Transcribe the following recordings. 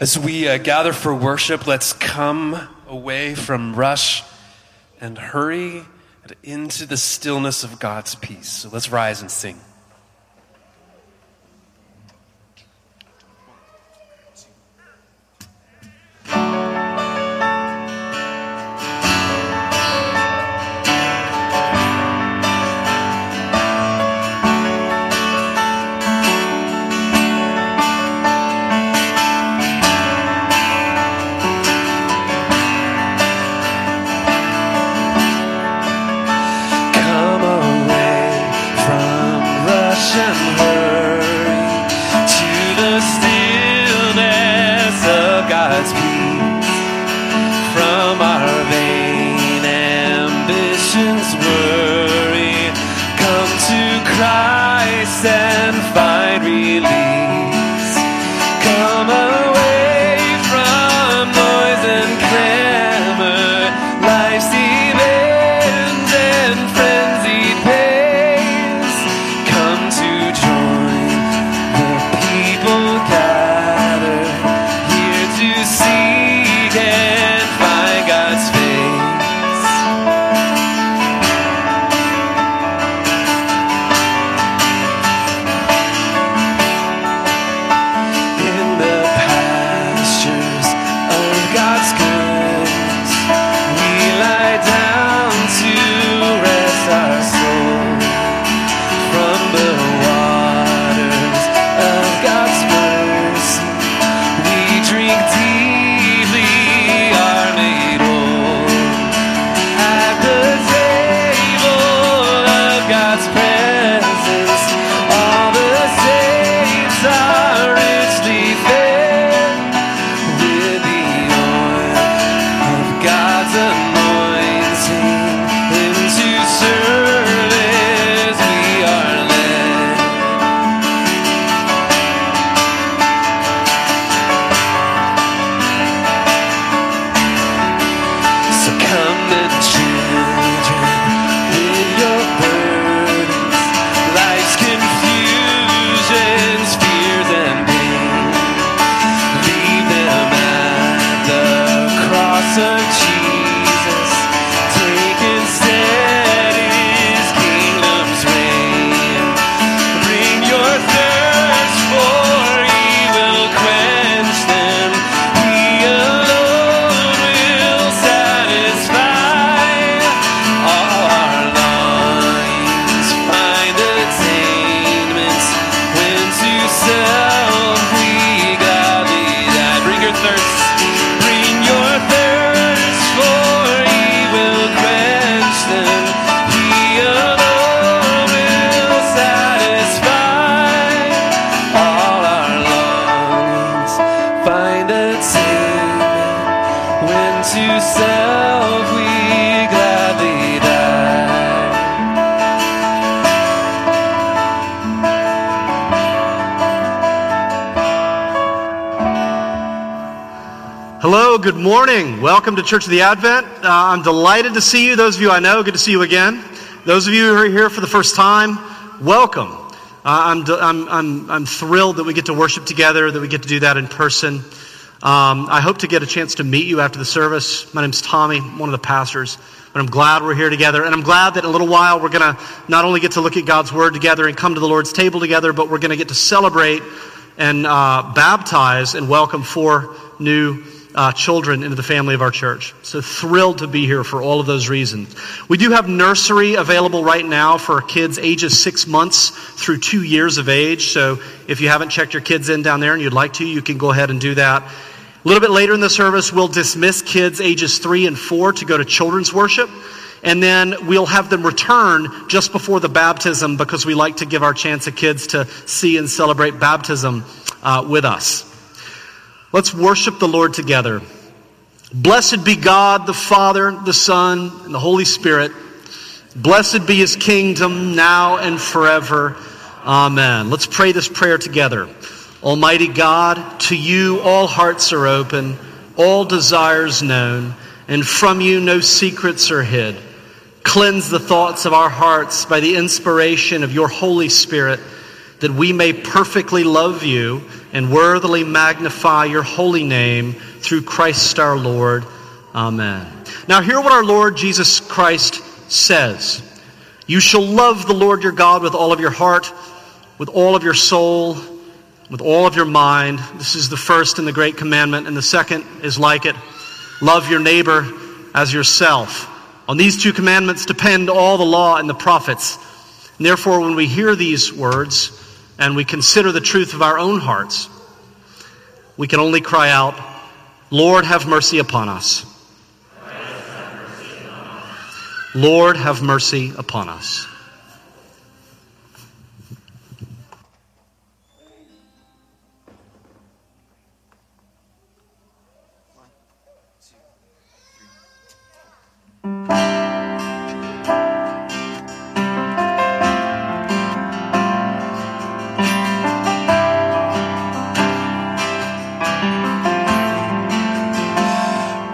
As we uh, gather for worship, let's come away from rush and hurry into the stillness of God's peace. So let's rise and sing. Hello, good morning. Welcome to Church of the Advent. Uh, I'm delighted to see you. Those of you I know, good to see you again. Those of you who are here for the first time, welcome. Uh, I'm, I'm, I'm, I'm thrilled that we get to worship together, that we get to do that in person. Um, I hope to get a chance to meet you after the service. My name's Tommy, I'm one of the pastors. But I'm glad we're here together. And I'm glad that in a little while we're going to not only get to look at God's Word together and come to the Lord's table together, but we're going to get to celebrate and uh, baptize and welcome four new uh, children into the family of our church. So thrilled to be here for all of those reasons. We do have nursery available right now for kids ages six months through two years of age. So if you haven't checked your kids in down there and you'd like to, you can go ahead and do that. A little bit later in the service, we'll dismiss kids ages three and four to go to children's worship. And then we'll have them return just before the baptism because we like to give our chance of kids to see and celebrate baptism uh, with us. Let's worship the Lord together. Blessed be God, the Father, the Son, and the Holy Spirit. Blessed be his kingdom now and forever. Amen. Let's pray this prayer together. Almighty God, to you all hearts are open, all desires known, and from you no secrets are hid. Cleanse the thoughts of our hearts by the inspiration of your Holy Spirit that we may perfectly love you and worthily magnify your holy name through Christ our Lord. Amen. Now, hear what our Lord Jesus Christ says You shall love the Lord your God with all of your heart, with all of your soul, with all of your mind. This is the first and the great commandment, and the second is like it love your neighbor as yourself. On these two commandments depend all the law and the prophets. And therefore, when we hear these words and we consider the truth of our own hearts, we can only cry out, Lord, have mercy upon us. Lord, have mercy upon us.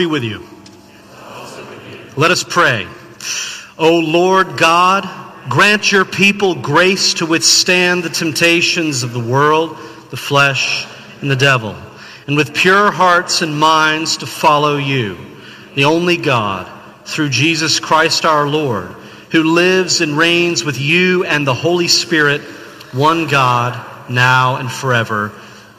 Be with you. Let us pray. O Lord God, grant your people grace to withstand the temptations of the world, the flesh, and the devil, and with pure hearts and minds to follow you, the only God, through Jesus Christ our Lord, who lives and reigns with you and the Holy Spirit, one God, now and forever.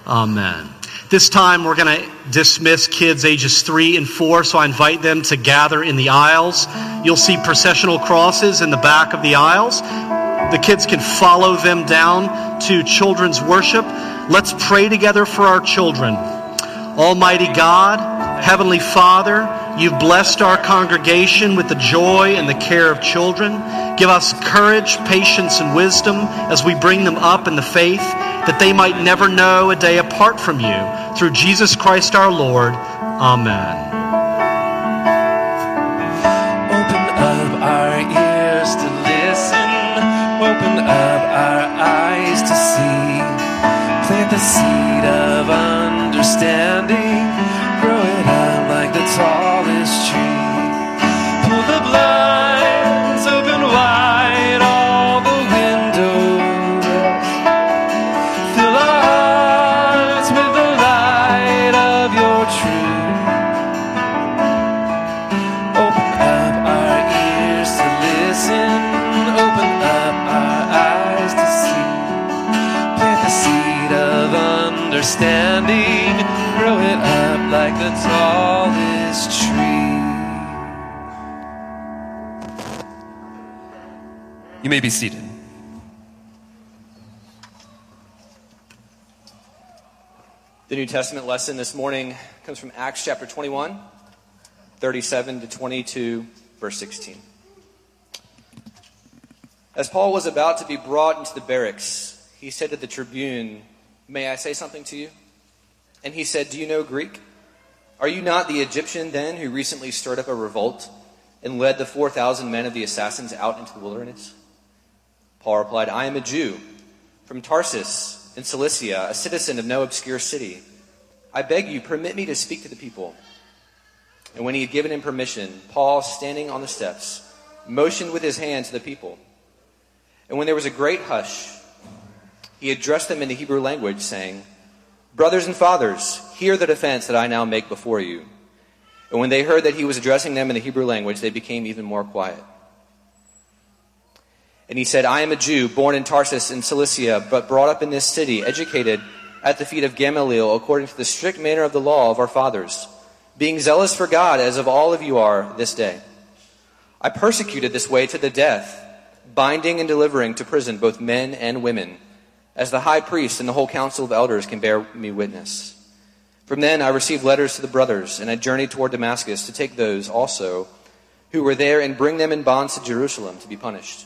Amen. This time we're going to dismiss kids ages three and four, so I invite them to gather in the aisles. You'll see processional crosses in the back of the aisles. The kids can follow them down to children's worship. Let's pray together for our children. Almighty God, Heavenly Father, you've blessed our congregation with the joy and the care of children. Give us courage, patience, and wisdom as we bring them up in the faith, that they might never know a day apart from you. Through Jesus Christ our Lord. Amen. Open up our ears to listen. Open up our eyes to see. Plant the seed of understanding. May be seated. The New Testament lesson this morning comes from Acts chapter 21, 37 to 22, verse 16. As Paul was about to be brought into the barracks, he said to the tribune, May I say something to you? And he said, Do you know Greek? Are you not the Egyptian then who recently stirred up a revolt and led the 4,000 men of the assassins out into the wilderness? Paul replied, I am a Jew from Tarsus in Cilicia, a citizen of no obscure city. I beg you, permit me to speak to the people. And when he had given him permission, Paul, standing on the steps, motioned with his hand to the people. And when there was a great hush, he addressed them in the Hebrew language, saying, Brothers and fathers, hear the defense that I now make before you. And when they heard that he was addressing them in the Hebrew language, they became even more quiet. And he said, I am a Jew, born in Tarsus in Cilicia, but brought up in this city, educated at the feet of Gamaliel, according to the strict manner of the law of our fathers, being zealous for God, as of all of you are this day. I persecuted this way to the death, binding and delivering to prison both men and women, as the high priest and the whole council of elders can bear me witness. From then I received letters to the brothers, and I journeyed toward Damascus to take those also who were there and bring them in bonds to Jerusalem to be punished.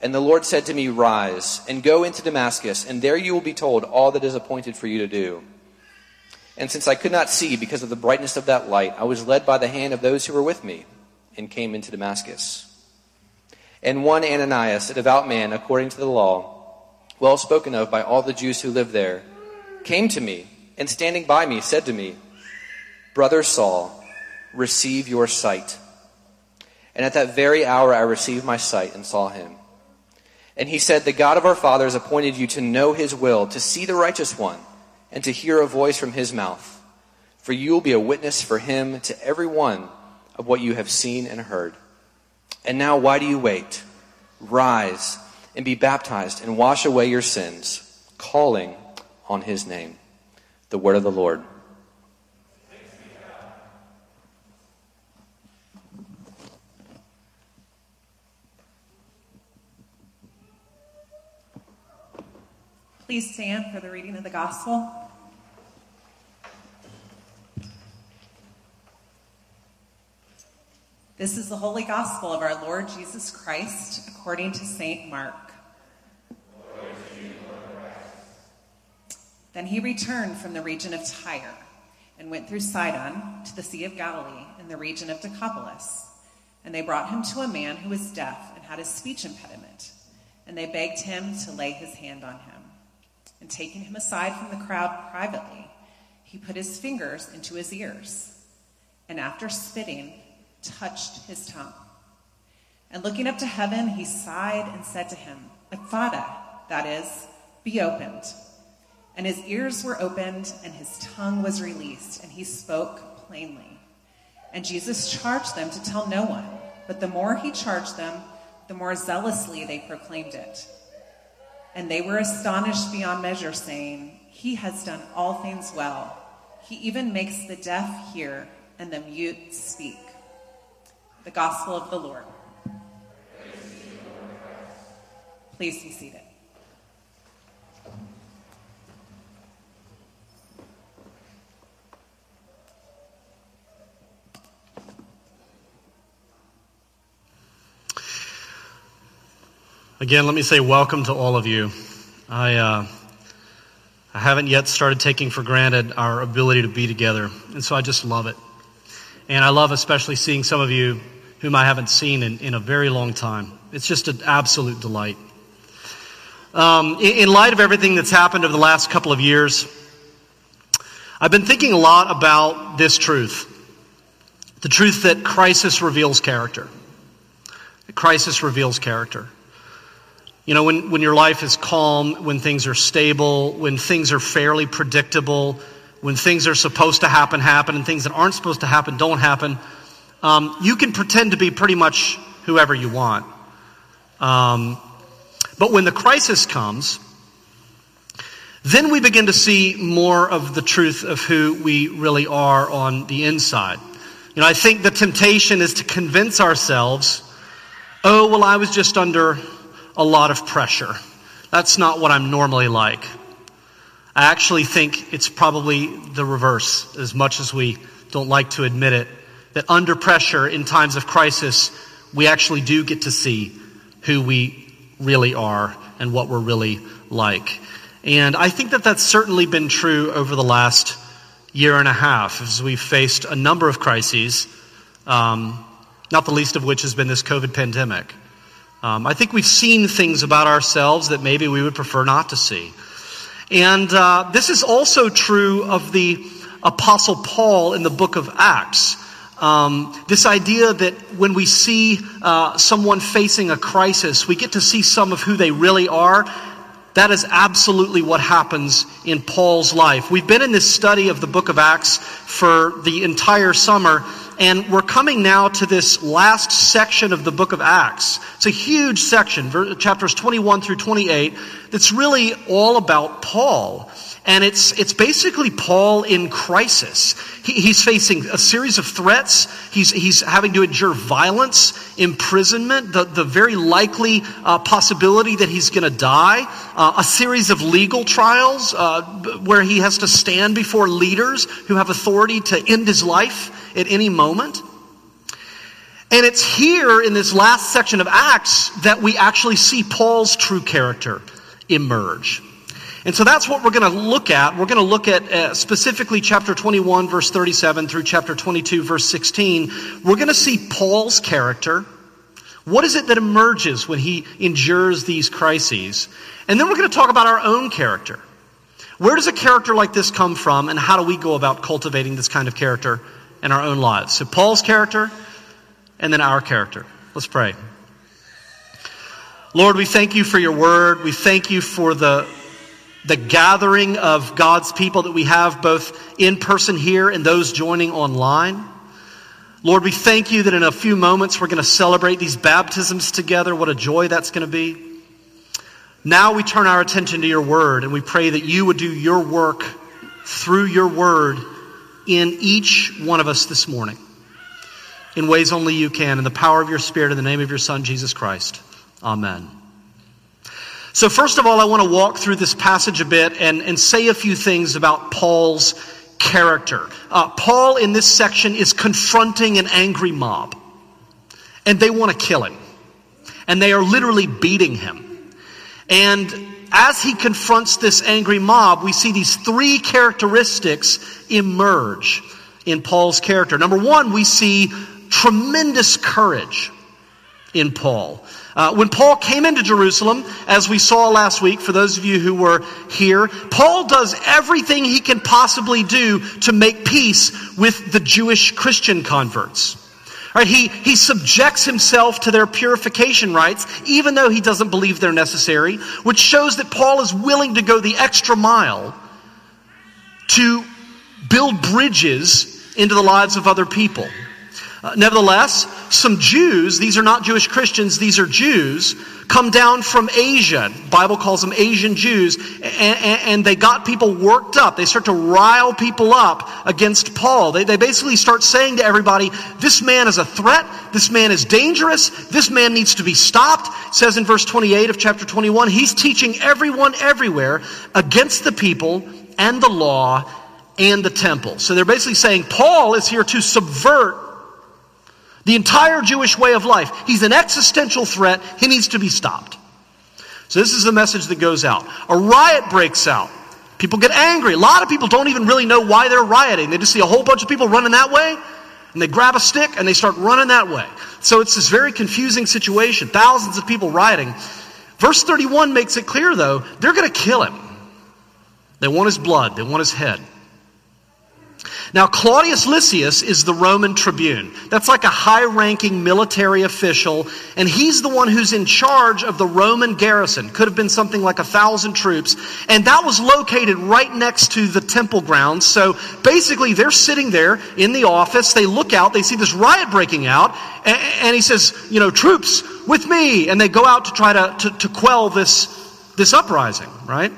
And the Lord said to me, Rise and go into Damascus, and there you will be told all that is appointed for you to do. And since I could not see because of the brightness of that light, I was led by the hand of those who were with me and came into Damascus. And one Ananias, a devout man according to the law, well spoken of by all the Jews who lived there, came to me and standing by me said to me, Brother Saul, receive your sight. And at that very hour I received my sight and saw him. And he said, The God of our fathers appointed you to know his will, to see the righteous one, and to hear a voice from his mouth. For you will be a witness for him to every one of what you have seen and heard. And now, why do you wait? Rise and be baptized and wash away your sins, calling on his name. The word of the Lord. Please stand for the reading of the gospel. This is the holy gospel of our Lord Jesus Christ according to St. Mark. Then he returned from the region of Tyre and went through Sidon to the Sea of Galilee in the region of Decapolis. And they brought him to a man who was deaf and had a speech impediment. And they begged him to lay his hand on him. And taking him aside from the crowd privately, he put his fingers into his ears, and after spitting, touched his tongue. And looking up to heaven, he sighed and said to him, Ephphatha, that is, be opened. And his ears were opened, and his tongue was released, and he spoke plainly. And Jesus charged them to tell no one, but the more he charged them, the more zealously they proclaimed it. And they were astonished beyond measure, saying, He has done all things well. He even makes the deaf hear and the mute speak. The Gospel of the Lord. Please be seated. Again, let me say welcome to all of you. I, uh, I haven't yet started taking for granted our ability to be together, and so I just love it. And I love especially seeing some of you whom I haven't seen in, in a very long time. It's just an absolute delight. Um, in, in light of everything that's happened over the last couple of years, I've been thinking a lot about this truth the truth that crisis reveals character. That crisis reveals character. You know, when, when your life is calm, when things are stable, when things are fairly predictable, when things are supposed to happen, happen, and things that aren't supposed to happen don't happen, um, you can pretend to be pretty much whoever you want. Um, but when the crisis comes, then we begin to see more of the truth of who we really are on the inside. You know, I think the temptation is to convince ourselves, oh, well, I was just under a lot of pressure. That's not what I'm normally like. I actually think it's probably the reverse, as much as we don't like to admit it, that under pressure in times of crisis, we actually do get to see who we really are and what we're really like. And I think that that's certainly been true over the last year and a half as we've faced a number of crises, um, not the least of which has been this COVID pandemic. Um, I think we've seen things about ourselves that maybe we would prefer not to see. And uh, this is also true of the Apostle Paul in the book of Acts. Um, this idea that when we see uh, someone facing a crisis, we get to see some of who they really are. That is absolutely what happens in Paul's life. We've been in this study of the book of Acts for the entire summer, and we're coming now to this last section of the book of Acts. It's a huge section, chapters 21 through 28, that's really all about Paul. And it's, it's basically Paul in crisis. He, he's facing a series of threats. He's, he's having to endure violence, imprisonment, the, the very likely uh, possibility that he's going to die, uh, a series of legal trials uh, where he has to stand before leaders who have authority to end his life at any moment. And it's here in this last section of Acts that we actually see Paul's true character emerge. And so that's what we're going to look at. We're going to look at uh, specifically chapter 21, verse 37 through chapter 22, verse 16. We're going to see Paul's character. What is it that emerges when he endures these crises? And then we're going to talk about our own character. Where does a character like this come from, and how do we go about cultivating this kind of character in our own lives? So, Paul's character, and then our character. Let's pray. Lord, we thank you for your word. We thank you for the the gathering of God's people that we have both in person here and those joining online. Lord, we thank you that in a few moments we're going to celebrate these baptisms together. What a joy that's going to be. Now we turn our attention to your word and we pray that you would do your work through your word in each one of us this morning in ways only you can, in the power of your Spirit, in the name of your Son, Jesus Christ. Amen. So, first of all, I want to walk through this passage a bit and, and say a few things about Paul's character. Uh, Paul, in this section, is confronting an angry mob, and they want to kill him. And they are literally beating him. And as he confronts this angry mob, we see these three characteristics emerge in Paul's character. Number one, we see tremendous courage in Paul. Uh, when Paul came into Jerusalem, as we saw last week, for those of you who were here, Paul does everything he can possibly do to make peace with the Jewish Christian converts. Right, he, he subjects himself to their purification rites, even though he doesn't believe they're necessary, which shows that Paul is willing to go the extra mile to build bridges into the lives of other people. Uh, nevertheless, some Jews, these are not Jewish Christians, these are Jews, come down from Asia. Bible calls them Asian Jews, and, and, and, they got people worked up. They start to rile people up against Paul. They, they basically start saying to everybody, this man is a threat, this man is dangerous, this man needs to be stopped. It says in verse 28 of chapter 21, he's teaching everyone everywhere against the people and the law and the temple. So they're basically saying Paul is here to subvert the entire Jewish way of life. He's an existential threat. He needs to be stopped. So, this is the message that goes out. A riot breaks out. People get angry. A lot of people don't even really know why they're rioting. They just see a whole bunch of people running that way, and they grab a stick and they start running that way. So, it's this very confusing situation. Thousands of people rioting. Verse 31 makes it clear, though, they're going to kill him. They want his blood, they want his head. Now, Claudius Lysias is the Roman tribune. That's like a high ranking military official, and he's the one who's in charge of the Roman garrison. Could have been something like a thousand troops, and that was located right next to the temple grounds. So basically, they're sitting there in the office, they look out, they see this riot breaking out, and, he says, You know, troops with me, and they go out to try to, to, to quell this, this uprising, right?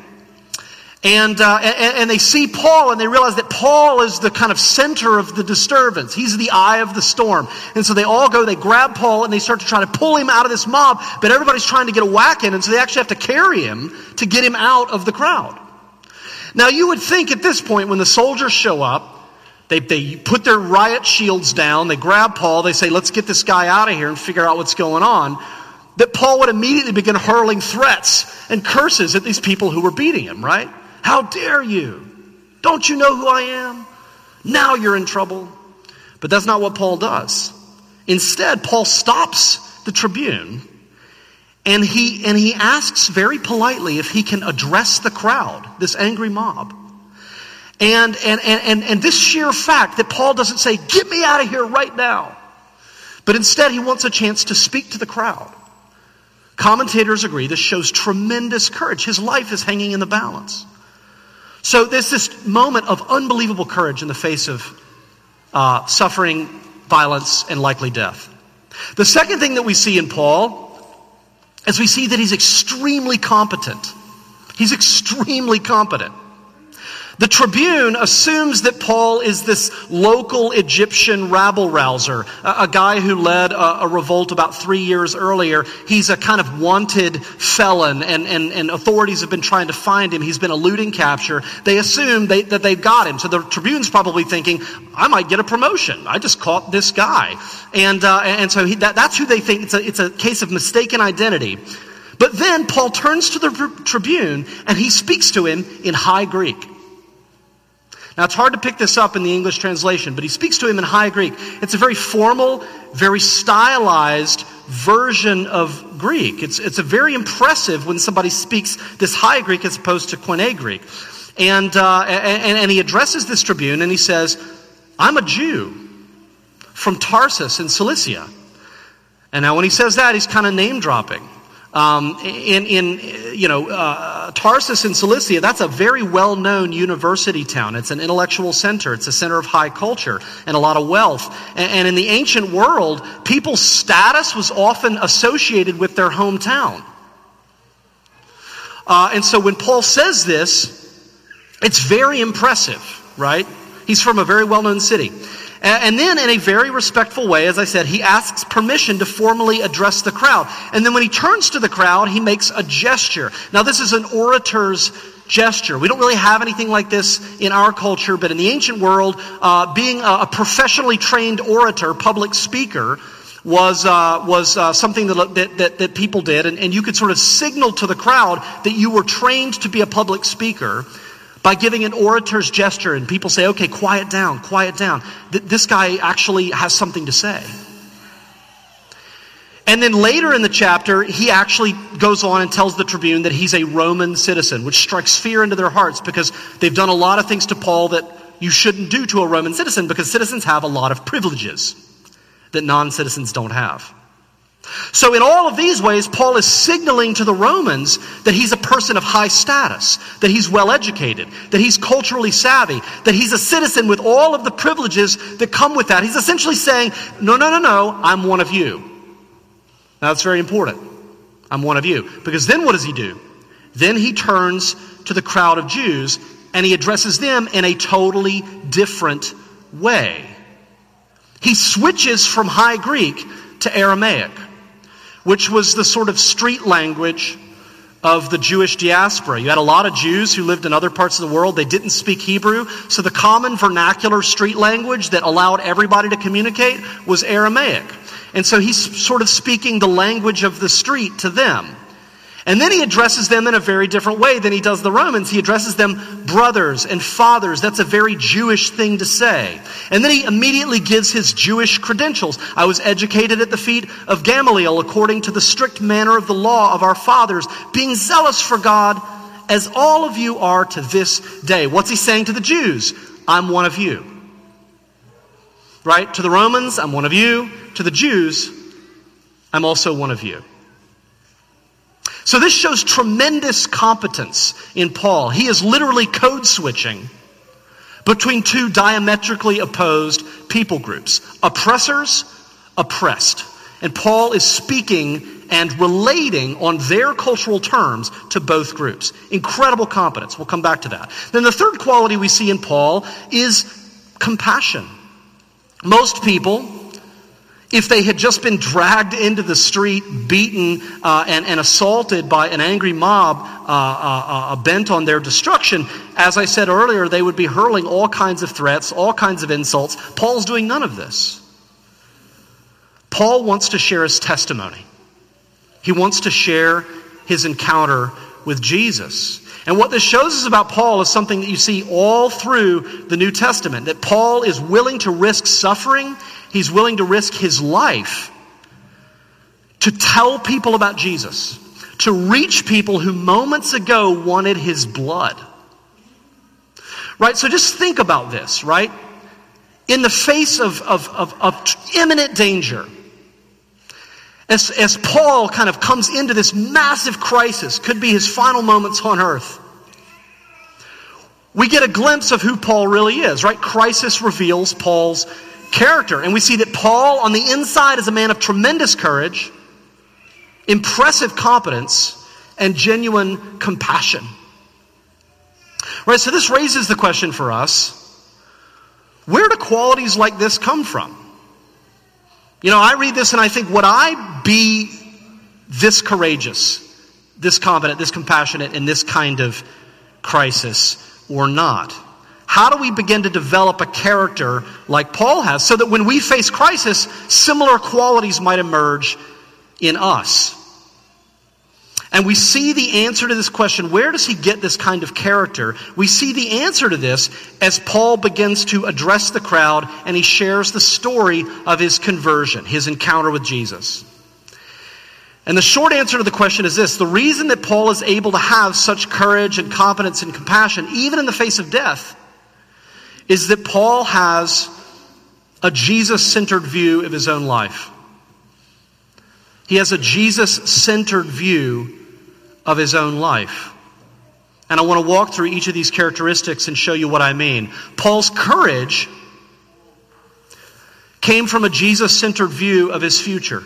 And, uh, and, and, they see Paul and they realize that Paul is the kind of center of the disturbance. He's the eye of the storm. And so they all go, they grab Paul and they start to try to pull him out of this mob, but everybody's trying to get a whack in, and so they actually have to carry him to get him out of the crowd. Now you would think at this point when the soldiers show up, they, they put their riot shields down, they grab Paul, they say, let's get this guy out of here and figure out what's going on, that Paul would immediately begin hurling threats and curses at these people who were beating him, right? How dare you? Don't you know who I am? Now you're in trouble. But that's not what Paul does. Instead, Paul stops the tribune and he, and he asks very politely if he can address the crowd, this angry mob. And, and, and, and, this sheer fact that Paul doesn't say, Get me out of here right now, but instead he wants a chance to speak to the crowd. Commentators agree this shows tremendous courage. His life is hanging in the balance. So there's this moment of unbelievable courage in the face of uh, suffering, violence, and likely death. The second thing that we see in Paul is we see that he's extremely competent. He's extremely competent. The Tribune assumes that Paul is this local Egyptian rabble rouser, a, a guy who led a, a, revolt about three years earlier. He's a kind of wanted felon, and, and, and authorities have been trying to find him. He's been eluding capture. They assume they, that they've got him. So the Tribune's probably thinking, I might get a promotion. I just caught this guy. And, uh, and so he, that, that's who they think. It's a, it's a case of mistaken identity. But then Paul turns to the Tribune and he speaks to him in High Greek. Now, it's hard to pick this up in the English translation, but he speaks to him in High Greek. It's a very formal, very stylized version of Greek. It's, it's a very impressive when somebody speaks this High Greek as opposed to Koine Greek. And, uh, and, and he addresses this tribune and he says, I'm a Jew from Tarsus in Cilicia. And now, when he says that, he's kind of name dropping. Um, in, in, you know, uh, Tarsus in Cilicia, that's a very well known university town. It's an intellectual center, it's a center of high culture and a lot of wealth. And, and in the ancient world, people's status was often associated with their hometown. Uh, and so when Paul says this, it's very impressive, right? He's from a very well known city. And then, in a very respectful way, as I said, he asks permission to formally address the crowd. And then, when he turns to the crowd, he makes a gesture. Now, this is an orator's gesture. We don't really have anything like this in our culture, but in the ancient world, uh, being a, professionally trained orator, public speaker, was, uh, was uh, something that, that, that, people did. And, and you could sort of signal to the crowd that you were trained to be a public speaker by giving an orator's gesture, and people say, okay, quiet down, quiet down. Th- this guy actually has something to say. And then later in the chapter, he actually goes on and tells the tribune that he's a Roman citizen, which strikes fear into their hearts because they've done a lot of things to Paul that you shouldn't do to a Roman citizen because citizens have a lot of privileges that non citizens don't have. So, in all of these ways, Paul is signaling to the Romans that he's a person of high status, that he's well educated, that he's culturally savvy, that he's a citizen with all of the privileges that come with that. He's essentially saying, No, no, no, no, I'm one of you. Now, that's very important. I'm one of you. Because then what does he do? Then he turns to the crowd of Jews and he addresses them in a totally different way. He switches from High Greek to Aramaic which was the sort of street language of the Jewish diaspora. You had a lot of Jews who lived in other parts of the world. They didn't speak Hebrew. So the common vernacular street language that allowed everybody to communicate was Aramaic. And so he's sort of speaking the language of the street to them. And then he addresses them in a very different way than he does the Romans. He addresses them brothers and fathers. That's a very Jewish thing to say. And then he immediately gives his Jewish credentials. I was educated at the feet of Gamaliel according to the strict manner of the law of our fathers, being zealous for God as all of you are to this day. What's he saying to the Jews? I'm one of you. Right? To the Romans, I'm one of you. To the Jews, I'm also one of you. So this shows tremendous competence in Paul. He is literally code switching between two diametrically opposed people groups oppressors, oppressed. And Paul is speaking and relating on their cultural terms to both groups. Incredible competence. We'll come back to that. Then the third quality we see in Paul is compassion. Most people if they had just been dragged into the street, beaten, uh, and, and, assaulted by an angry mob uh, uh, uh, bent on their destruction, as I said earlier, they would be hurling all kinds of threats, all kinds of insults. Paul's doing none of this. Paul wants to share his testimony, he wants to share his encounter with Jesus. And what this shows us about Paul is something that you see all through the New Testament that Paul is willing to risk suffering He's willing to risk his life to tell people about Jesus, to reach people who moments ago wanted his blood. Right? So just think about this, right? In the face of, of, of, of imminent danger, as, as Paul kind of comes into this massive crisis, could be his final moments on earth, we get a glimpse of who Paul really is, right? Crisis reveals Paul's character. And we see that Paul, on the inside, is a man of tremendous courage, impressive competence, and genuine compassion. Right, so this raises the question for us where do qualities like this come from? You know, I read this and I think, would I be this courageous, this competent, this compassionate in this kind of crisis or not? How do we begin to develop a character like Paul has so that when we face crisis, similar qualities might emerge in us? And we see the answer to this question where does he get this kind of character? We see the answer to this as Paul begins to address the crowd and he shares the story of his conversion, his encounter with Jesus. And the short answer to the question is this the reason that Paul is able to have such courage and competence and compassion, even in the face of death, is that Paul has a Jesus centered view of his own life. He has a Jesus centered view of his own life. And I want to walk through each of these characteristics and show you what I mean. Paul's courage came from a Jesus centered view of his future.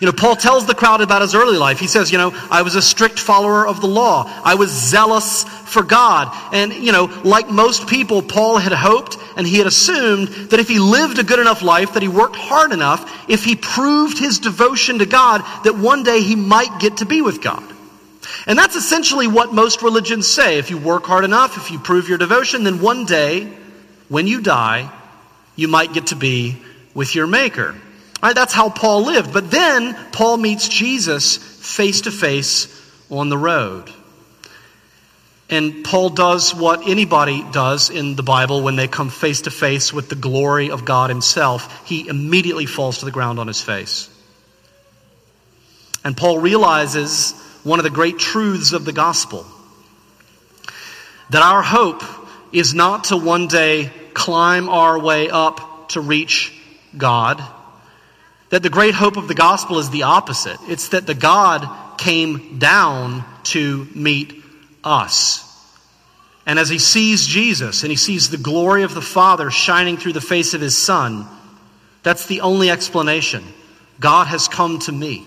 You know, Paul tells the crowd about his early life. He says, you know, I was a strict follower of the law. I was zealous for God. And, you know, like most people, Paul had hoped and he had assumed that if he lived a good enough life, that he worked hard enough, if he proved his devotion to God, that one day he might get to be with God. And that's essentially what most religions say. If you work hard enough, if you prove your devotion, then one day, when you die, you might get to be with your Maker. Right, that's how Paul lived. But then Paul meets Jesus face to face on the road. And Paul does what anybody does in the Bible when they come face to face with the glory of God Himself. He immediately falls to the ground on his face. And Paul realizes one of the great truths of the gospel that our hope is not to one day climb our way up to reach God that the great hope of the gospel is the opposite. It's that the God came down to meet us. And as he sees Jesus and he sees the glory of the Father shining through the face of his Son, that's the only explanation. God has come to me.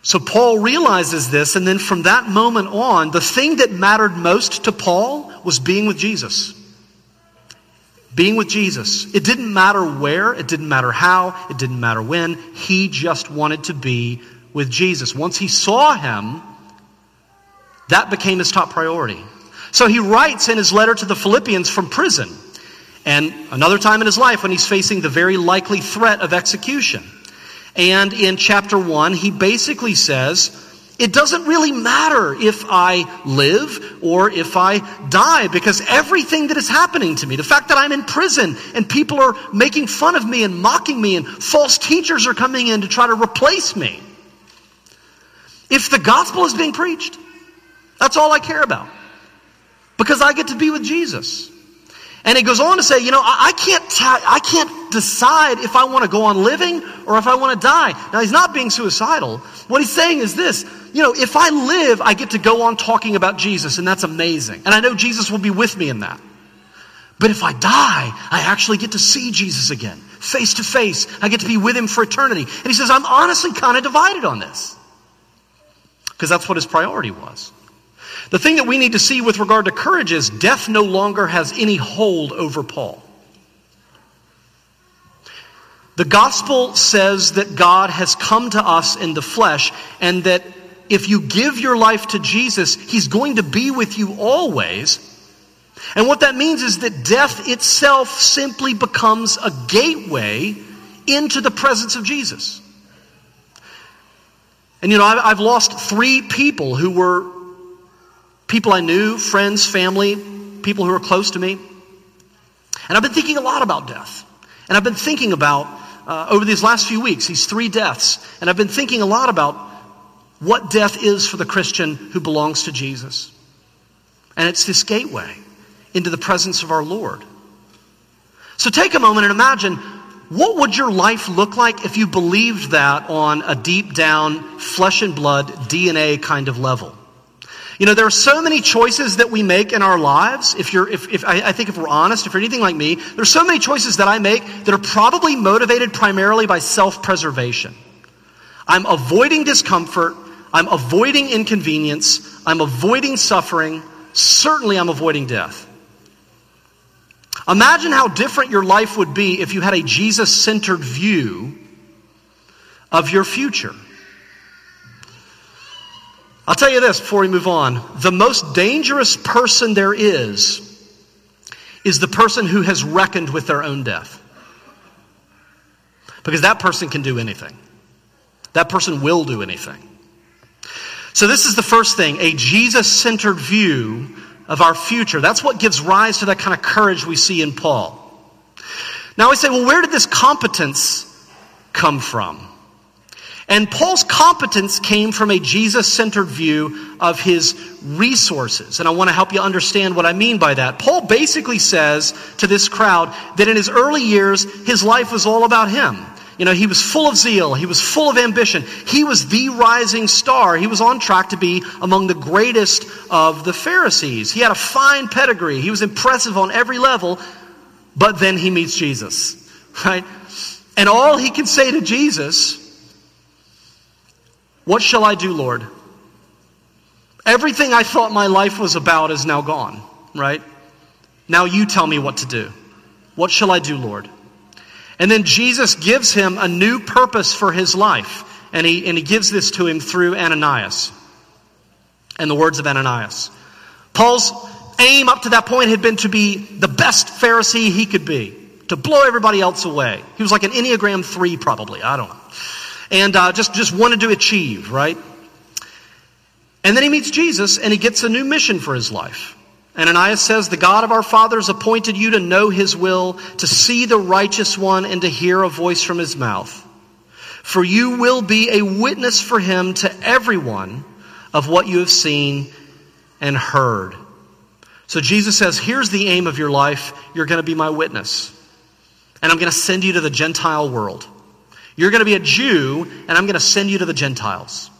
So Paul realizes this, and then from that moment on, the thing that mattered most to Paul was being with Jesus being with Jesus. It didn't matter where, it didn't matter how, it didn't matter when. He just wanted to be with Jesus. Once he saw him, that became his top priority. So he writes in his letter to the Philippians from prison, and another time in his life when he's facing the very likely threat of execution. And in chapter 1, he basically says, it doesn't really matter if I live or if I die because everything that is happening to me, the fact that I'm in prison and people are making fun of me and mocking me and false teachers are coming in to try to replace me. If the gospel is being preached, that's all I care about because I get to be with Jesus. And he goes on to say, you know, I, can't, t- I can't decide if I want to go on living or if I want to die. Now, he's not being suicidal. What he's saying is this, you know, if I live, I get to go on talking about Jesus, and that's amazing. And I know Jesus will be with me in that. But if I die, I actually get to see Jesus again, face to face. I get to be with him for eternity. And he says, I'm honestly kind of divided on this. Because that's what his priority was. The thing that we need to see with regard to courage is death no longer has any hold over Paul. The gospel says that God has come to us in the flesh and that if you give your life to Jesus, He's going to be with you always. And what that means is that death itself simply becomes a gateway into the presence of Jesus. And you know, I've lost three people who were people I knew, friends, family, people who were close to me. And I've been thinking a lot about death. And I've been thinking about, uh, over these last few weeks, these three deaths, and I've been thinking a lot about what death is for the Christian who belongs to Jesus. And it's this gateway into the presence of our Lord. So take a moment and imagine what would your life look like if you believed that on a deep down, flesh and blood, DNA kind of level? You know, there are so many choices that we make in our lives. If you're, if, if I, I think if we're honest, if you're anything like me, there's so many choices that I make that are probably motivated primarily by self-preservation. I'm avoiding discomfort. I'm avoiding inconvenience. I'm avoiding suffering. Certainly, I'm avoiding death. Imagine how different your life would be if you had a Jesus centered view of your future. I'll tell you this before we move on. The most dangerous person there is, is the person who has reckoned with their own death. Because that person can do anything. That person will do anything. So, this is the first thing a Jesus centered view of our future. That's what gives rise to that kind of courage we see in Paul. Now, we say, well, where did this competence come from? And Paul's competence came from a Jesus centered view of his resources. And I want to help you understand what I mean by that. Paul basically says to this crowd that in his early years, his life was all about him. You know, he was full of zeal. He was full of ambition. He was the rising star. He was on track to be among the greatest of the Pharisees. He had a fine pedigree. He was impressive on every level. But then he meets Jesus, right? And all he can say to Jesus what shall I do, Lord? Everything I thought my life was about is now gone, right? Now you tell me what to do. What shall I do, Lord? And then Jesus gives him a new purpose for his life. And he, and he gives this to him through Ananias and the words of Ananias. Paul's aim up to that point had been to be the best Pharisee he could be, to blow everybody else away. He was like an Enneagram 3, probably. I don't know and uh, just, just wanted to achieve, right? And then he meets Jesus and he gets a new mission for his life. Ananias says, The God of our fathers appointed you to know his will, to see the righteous one, and to hear a voice from his mouth. For you will be a witness for him to everyone of what you have seen and heard. So Jesus says, Here's the aim of your life. You're going to be my witness. And I'm going to send you to the Gentile world. You're going to be a Jew, and I'm going to send you to the Gentiles.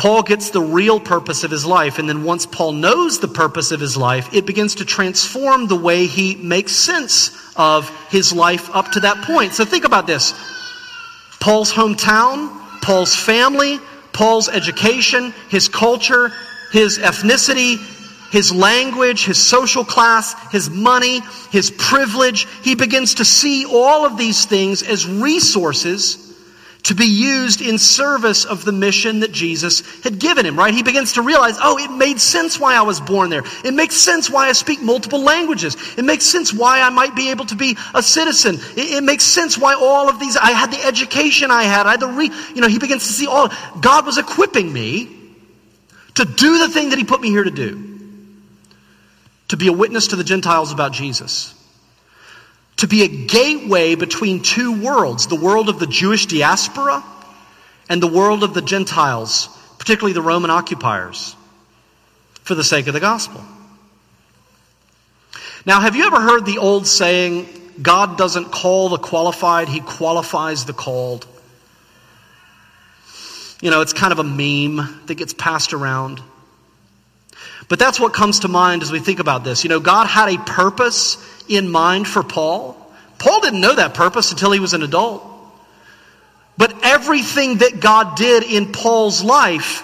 Paul gets the real purpose of his life, and then once Paul knows the purpose of his life, it begins to transform the way he makes sense of his life up to that point. So think about this Paul's hometown, Paul's family, Paul's education, his culture, his ethnicity, his language, his social class, his money, his privilege. He begins to see all of these things as resources to be used in service of the mission that Jesus had given him, right? He begins to realize, oh, it made sense why I was born there. It makes sense why I speak multiple languages. It makes sense why I might be able to be a citizen. It, it makes sense why all of these, I had the education I had. I had the re, you know, he begins to see all, God was equipping me to do the thing that he put me here to do to be a witness to the Gentiles about Jesus, to be a gateway between two worlds the world of the Jewish diaspora and the world of the Gentiles, particularly the Roman occupiers, for the sake of the gospel. Now, have you ever heard the old saying, God doesn't call the qualified, He qualifies the called? You know, it's kind of a meme that gets passed around. But that's what comes to mind as we think about this. You know, God had a purpose in mind for Paul. Paul didn't know that purpose until he was an adult. But everything that God did in Paul's life,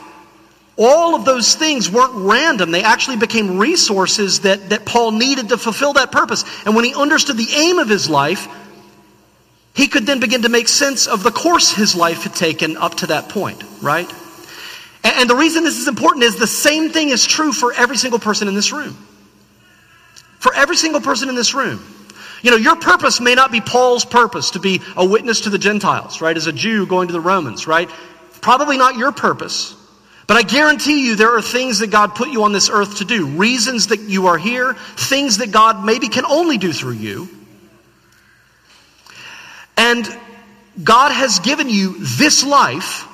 all of those things weren't random. They actually became resources that, that Paul needed to fulfill that purpose. And when he understood the aim of his life, he could then begin to make sense of the course his life had taken up to that point, right? And the reason this is important is the same thing is true for every single person in this room. For every single person in this room. You know, your purpose may not be Paul's purpose to be a witness to the Gentiles, right? As a Jew going to the Romans, right? Probably not your purpose. But I guarantee you there are things that God put you on this earth to do, reasons that you are here, things that God maybe can only do through you. And God has given you this life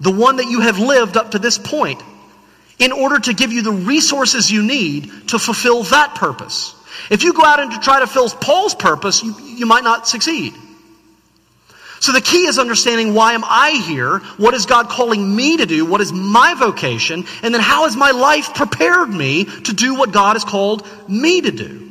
the one that you have lived up to this point, in order to give you the resources you need to fulfill that purpose. If you go out and try to fill Paul's purpose, you, you might not succeed. So the key is understanding why am I here? What is God calling me to do? What is my vocation? And then how has my life prepared me to do what God has called me to do?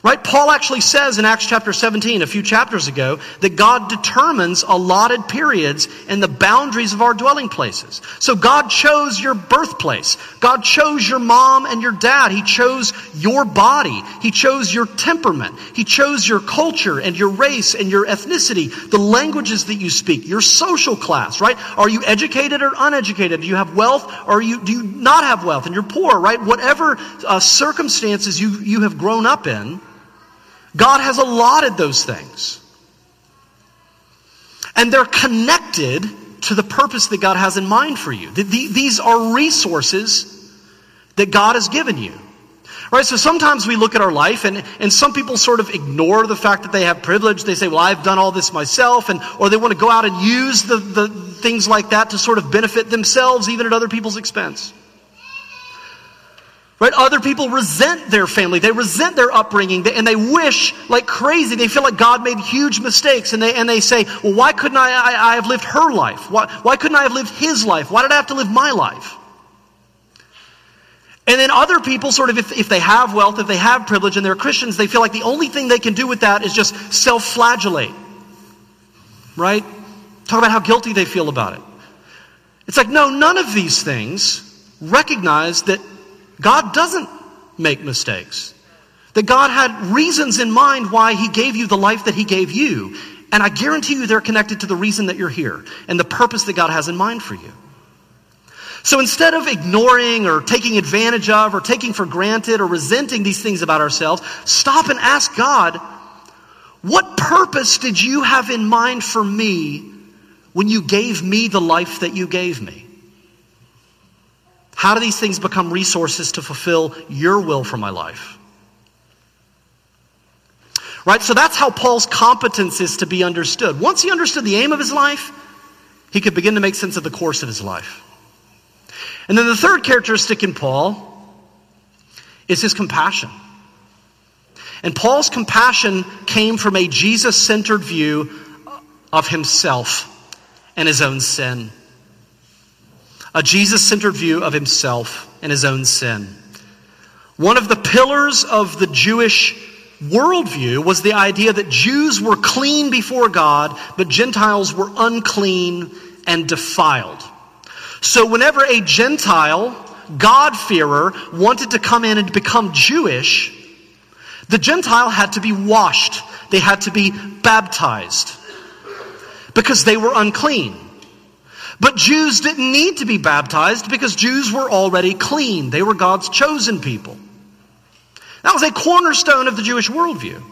Right? Paul actually says in Acts chapter 17, a few chapters ago, that God determines allotted periods and the boundaries of our dwelling places. So God chose your birthplace. God chose your mom and your dad. He chose your body. He chose your temperament. He chose your culture and your race and your ethnicity, the languages that you speak, your social class, right? Are you educated or uneducated? Do you have wealth or you, do you not have wealth and you're poor, right? Whatever uh, circumstances you, you have grown up in, God has allotted those things. And they're connected to the purpose that God has in mind for you. These are resources that God has given you. Right? So sometimes we look at our life and, and some people sort of ignore the fact that they have privilege. They say, well, I've done all this myself. And, or they want to go out and use the, the things like that to sort of benefit themselves, even at other people's expense. Right? Other people resent their family. They resent their upbringing and they wish like crazy. They feel like God made huge mistakes and they, and they say, well, why couldn't I, I, I have lived her life? Why, why couldn't I have lived his life? Why did I have to live my life? And then other people, sort of, if, if they have wealth, if they have privilege, and they're Christians, they feel like the only thing they can do with that is just self flagellate. Right? Talk about how guilty they feel about it. It's like, no, none of these things recognize that God doesn't make mistakes. That God had reasons in mind why He gave you the life that He gave you. And I guarantee you they're connected to the reason that you're here and the purpose that God has in mind for you. So instead of ignoring or taking advantage of or taking for granted or resenting these things about ourselves, stop and ask God, what purpose did you have in mind for me when you gave me the life that you gave me? How do these things become resources to fulfill your will for my life? Right? So that's how Paul's competence is to be understood. Once he understood the aim of his life, he could begin to make sense of the course of his life. And then the third characteristic in Paul is his compassion. And Paul's compassion came from a Jesus centered view of himself and his own sin. A Jesus centered view of himself and his own sin. One of the pillars of the Jewish worldview was the idea that Jews were clean before God, but Gentiles were unclean and defiled. So whenever a Gentile, God-fearer, wanted to come in and become Jewish, the Gentile had to be washed. They had to be baptized because they were unclean. But Jews didn't need to be baptized because Jews were already clean. They were God's chosen people. That was a cornerstone of the Jewish worldview.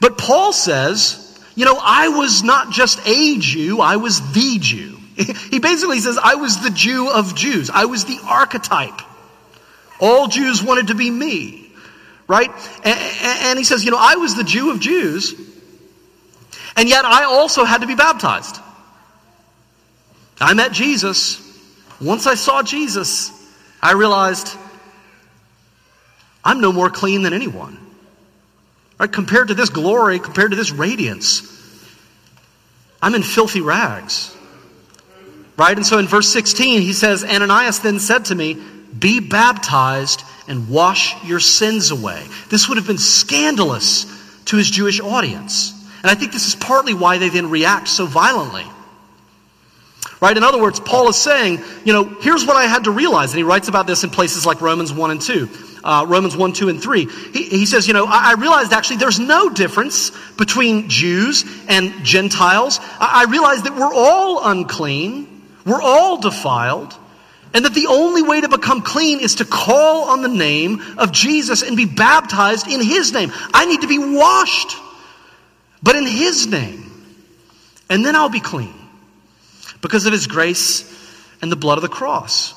But Paul says, you know, I was not just a Jew, I was the Jew. He basically says, I was the Jew of Jews. I was the archetype. All Jews wanted to be me. Right? And, he says, you know, I was the Jew of Jews, and yet I also had to be baptized. I met Jesus. Once I saw Jesus, I realized I'm no more clean than anyone. Right? Compared to this glory, compared to this radiance, I'm in filthy rags. Right? And so in verse 16, he says, Ananias then said to me, Be baptized and wash your sins away. This would have been scandalous to his Jewish audience. And I think this is partly why they then react so violently. Right? In other words, Paul is saying, you know, here's what I had to realize. And he writes about this in places like Romans 1 and 2. Uh, Romans 1, 2, and 3. He, he says, you know, I, I, realized actually there's no difference between Jews and Gentiles. I, I realized that we're all unclean. We're all defiled. And that the only way to become clean is to call on the name of Jesus and be baptized in His name. I need to be washed, but in His name. And then I'll be clean because of His grace and the blood of the cross.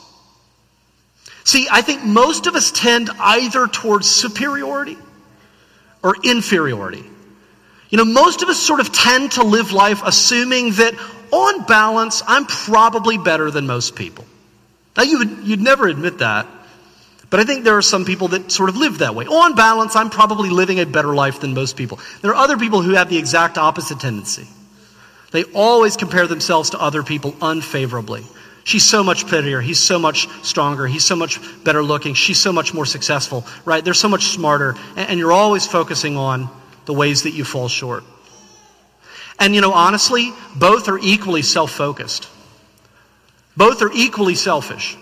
See, I think most of us tend either towards superiority or inferiority. You know, most of us sort of tend to live life assuming that on balance, I'm probably better than most people. Now, you would, you'd never admit that, but I think there are some people that sort of live that way. On balance, I'm probably living a better life than most people. There are other people who have the exact opposite tendency. They always compare themselves to other people unfavorably. She's so much prettier. He's so much stronger. He's so much better looking. She's so much more successful, right? They're so much smarter. And you're always focusing on the ways that you fall short. And you know, honestly, both are equally self focused. Both are equally selfish.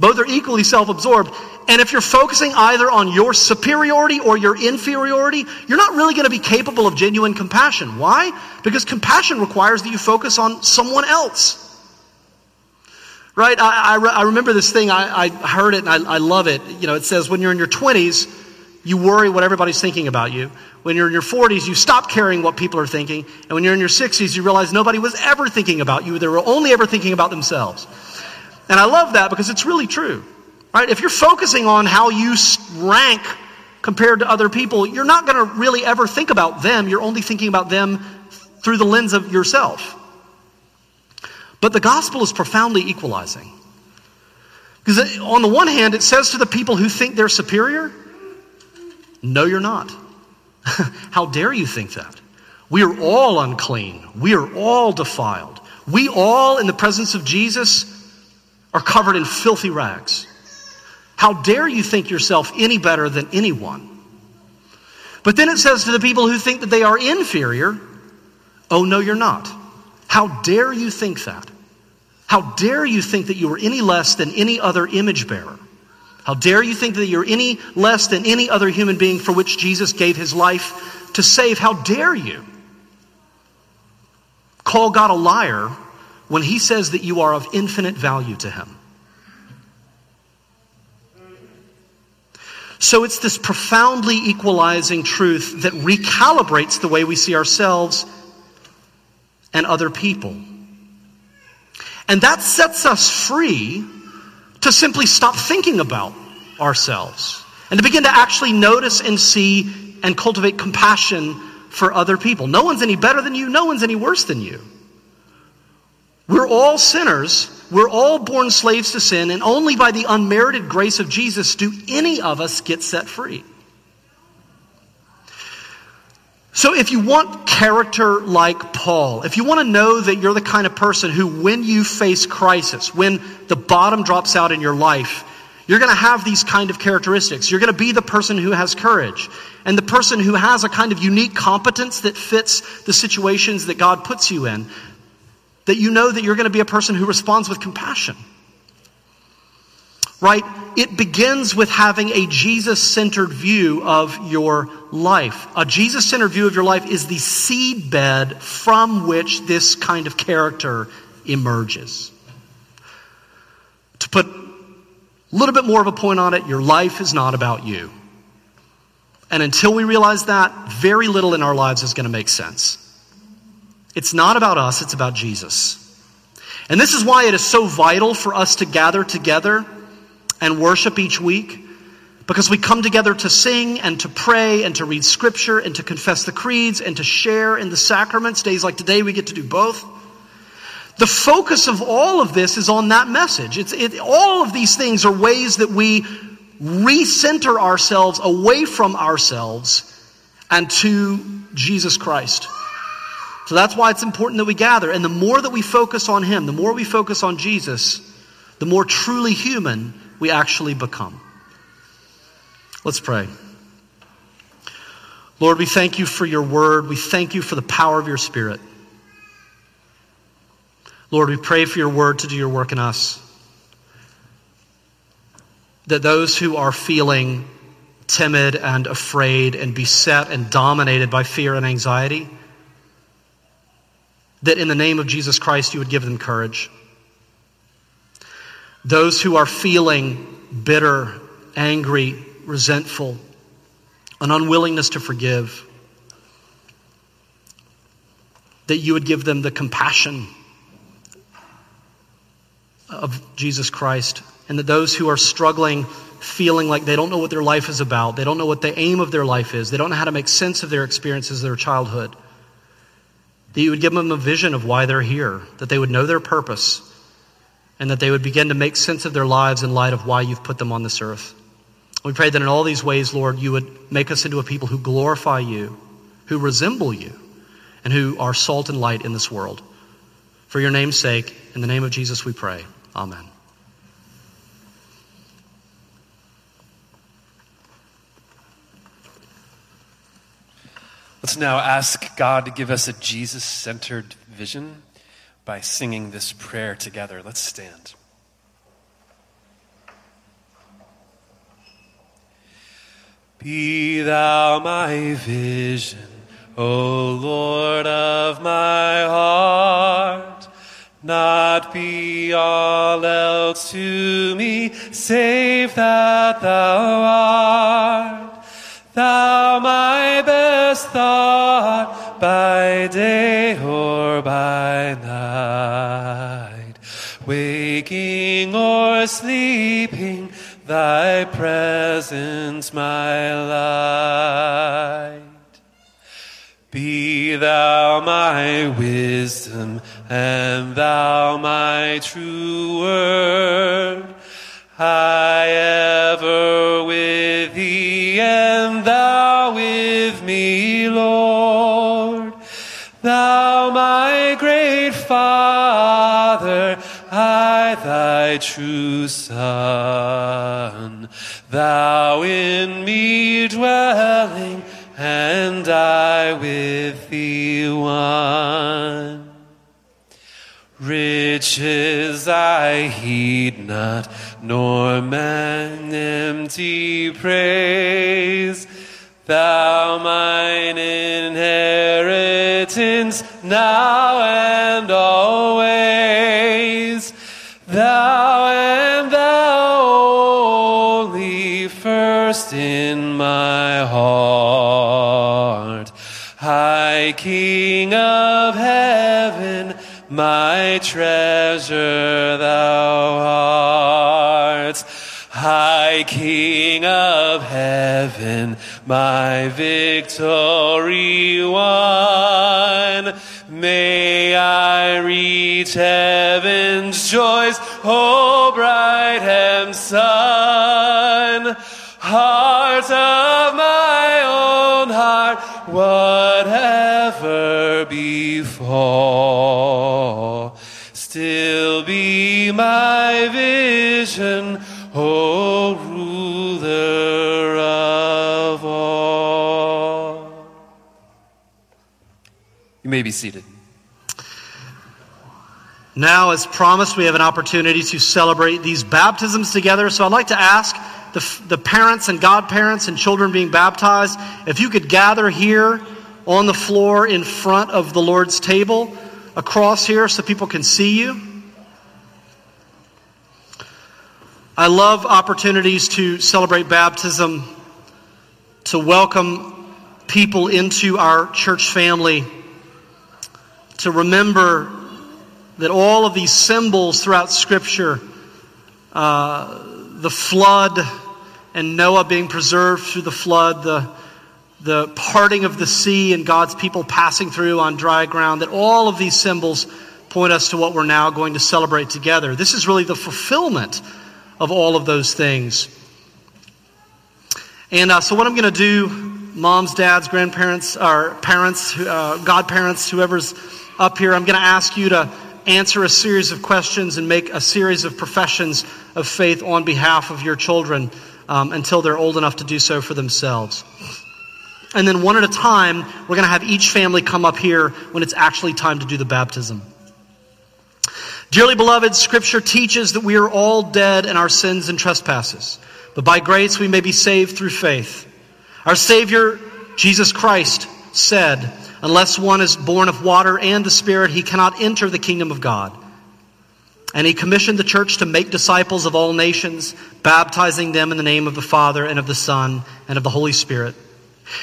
Both are equally self absorbed. And if you're focusing either on your superiority or your inferiority, you're not really going to be capable of genuine compassion. Why? Because compassion requires that you focus on someone else. Right? I, I, I remember this thing, I, I heard it and I, I love it. You know, it says when you're in your 20s, you worry what everybody's thinking about you. When you're in your 40s, you stop caring what people are thinking. And when you're in your 60s, you realize nobody was ever thinking about you. They were only ever thinking about themselves. And I love that because it's really true. Right? If you're focusing on how you rank compared to other people, you're not going to really ever think about them. You're only thinking about them through the lens of yourself. But the gospel is profoundly equalizing. Because on the one hand, it says to the people who think they're superior, no, you're not. How dare you think that? We are all unclean. We are all defiled. We all, in the presence of Jesus, are covered in filthy rags. How dare you think yourself any better than anyone? But then it says to the people who think that they are inferior, oh, no, you're not. How dare you think that? How dare you think that you are any less than any other image bearer? How dare you think that you're any less than any other human being for which Jesus gave his life to save? How dare you call God a liar when he says that you are of infinite value to him? So it's this profoundly equalizing truth that recalibrates the way we see ourselves and other people. And that sets us free to simply stop thinking about ourselves and to begin to actually notice and see and cultivate compassion for other people. No one's any better than you, no one's any worse than you. We're all sinners. We're all born slaves to sin, and only by the unmerited grace of Jesus do any of us get set free. So, if you want character like Paul, if you want to know that you're the kind of person who, when you face crisis, when the bottom drops out in your life, you're going to have these kind of characteristics. You're going to be the person who has courage and the person who has a kind of unique competence that fits the situations that God puts you in. That you know that you're going to be a person who responds with compassion. Right? It begins with having a Jesus centered view of your life. A Jesus centered view of your life is the seedbed from which this kind of character emerges. To put a little bit more of a point on it, your life is not about you. And until we realize that, very little in our lives is going to make sense. It's not about us, it's about Jesus. And this is why it is so vital for us to gather together and worship each week. Because we come together to sing and to pray and to read scripture and to confess the creeds and to share in the sacraments. Days like today, we get to do both. The focus of all of this is on that message. It's, it, all of these things are ways that we recenter ourselves away from ourselves and to Jesus Christ. So that's why it's important that we gather. And the more that we focus on Him, the more we focus on Jesus, the more truly human we actually become. Let's pray. Lord, we thank you for your word. We thank you for the power of your spirit. Lord, we pray for your word to do your work in us. That those who are feeling timid and afraid and beset and dominated by fear and anxiety, that in the name of Jesus Christ you would give them courage. Those who are feeling bitter, angry, resentful, an unwillingness to forgive, that you would give them the compassion of Jesus Christ, and that those who are struggling, feeling like they don't know what their life is about, they don't know what the aim of their life is, they don't know how to make sense of their experiences, of their childhood, that you would give them a vision of why they're here, that they would know their purpose, and that they would begin to make sense of their lives in light of why you've put them on this earth. We pray that in all these ways, Lord, you would make us into a people who glorify you, who resemble you, and who are salt and light in this world. For your name's sake, in the name of Jesus we pray. Amen. Let's now ask God to give us a Jesus centered vision by singing this prayer together. Let's stand. Be thou my vision, O Lord of my heart. Not be all else to me, save that thou art. Thou my best thought by day or by night, waking or sleeping, thy presence my light. Be thou my wisdom, and thou my true word. I true Son. Thou in me dwelling, and I with thee one. Riches I heed not, nor man empty praise. Thou mine inheritance now and always. Thou High King of heaven, my treasure thou art. High King of heaven, my victory won. May I reach heaven's joys, O bright and sun. Befall, still be my vision, O ruler of all. You may be seated. Now, as promised, we have an opportunity to celebrate these baptisms together. So I'd like to ask the, the parents and godparents and children being baptized if you could gather here on the floor in front of the Lord's table across here so people can see you. I love opportunities to celebrate baptism, to welcome people into our church family, to remember that all of these symbols throughout Scripture, uh, the flood and Noah being preserved through the flood, the, the parting of the sea and God's people passing through on dry ground, that all of these symbols point us to what we're now going to celebrate together. This is really the fulfillment of all of those things. And uh, so, what I'm going to do, moms, dads, grandparents, or parents, uh, godparents, whoever's up here, I'm going to ask you to answer a series of questions and make a series of professions of faith on behalf of your children um, until they're old enough to do so for themselves. And then, one at a time, we're going to have each family come up here when it's actually time to do the baptism. Dearly beloved, Scripture teaches that we are all dead in our sins and trespasses, but by grace we may be saved through faith. Our Savior, Jesus Christ, said, Unless one is born of water and the Spirit, he cannot enter the kingdom of God. And he commissioned the church to make disciples of all nations, baptizing them in the name of the Father and of the Son and of the Holy Spirit.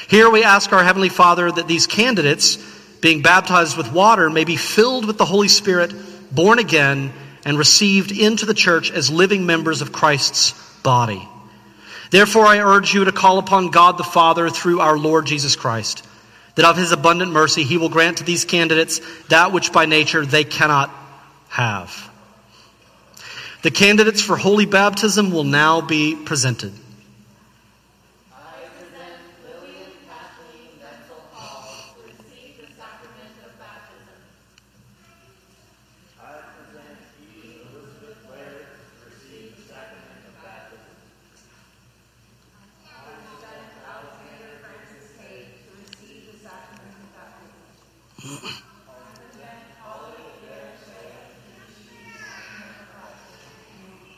Here we ask our Heavenly Father that these candidates, being baptized with water, may be filled with the Holy Spirit, born again, and received into the church as living members of Christ's body. Therefore, I urge you to call upon God the Father through our Lord Jesus Christ, that of his abundant mercy he will grant to these candidates that which by nature they cannot have. The candidates for holy baptism will now be presented.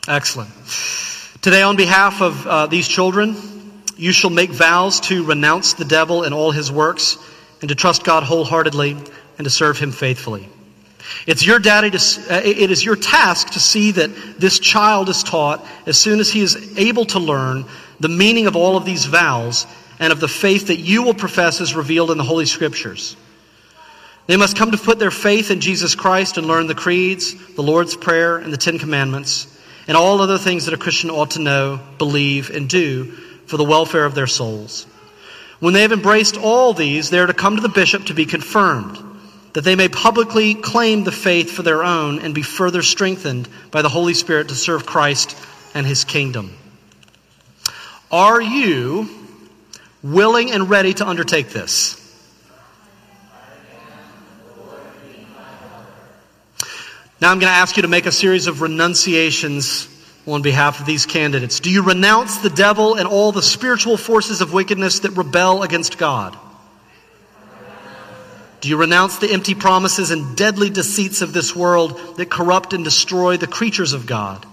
Excellent. Today, on behalf of uh, these children, you shall make vows to renounce the devil and all his works, and to trust God wholeheartedly and to serve him faithfully. It's your daddy to, uh, it is your task to see that this child is taught as soon as he is able to learn the meaning of all of these vows and of the faith that you will profess as revealed in the Holy Scriptures. They must come to put their faith in Jesus Christ and learn the creeds, the Lord's Prayer, and the Ten Commandments. And all other things that a Christian ought to know, believe, and do for the welfare of their souls. When they have embraced all these, they are to come to the bishop to be confirmed, that they may publicly claim the faith for their own and be further strengthened by the Holy Spirit to serve Christ and his kingdom. Are you willing and ready to undertake this? Now I'm going to ask you to make a series of renunciations on behalf of these candidates. Do you renounce the devil and all the spiritual forces of wickedness that rebel against God? Do you renounce the empty promises and deadly deceits of this world that corrupt and destroy the creatures of God?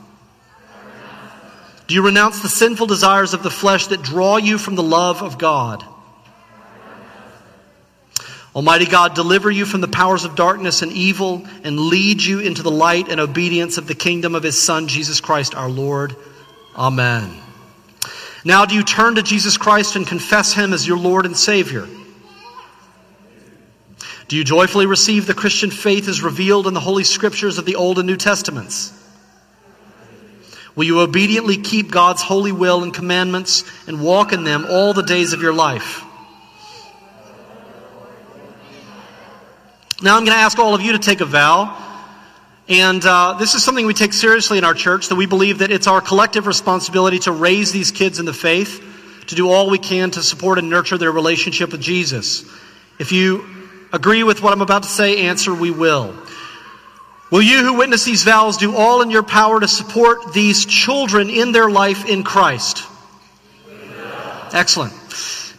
Do you renounce the sinful desires of the flesh that draw you from the love of God? Almighty God, deliver you from the powers of darkness and evil and lead you into the light and obedience of the kingdom of His Son, Jesus Christ our Lord. Amen. Now, do you turn to Jesus Christ and confess Him as your Lord and Savior? Do you joyfully receive the Christian faith as revealed in the Holy Scriptures of the Old and New Testaments? Will you obediently keep God's holy will and commandments and walk in them all the days of your life? Now I'm going to ask all of you to take a vow. And uh, this is something we take seriously in our church, that we believe that it's our collective responsibility to raise these kids in the faith, to do all we can to support and nurture their relationship with Jesus. If you agree with what I'm about to say, answer, we will. Will you who witness these vows do all in your power to support these children in their life in Christ? Excellent.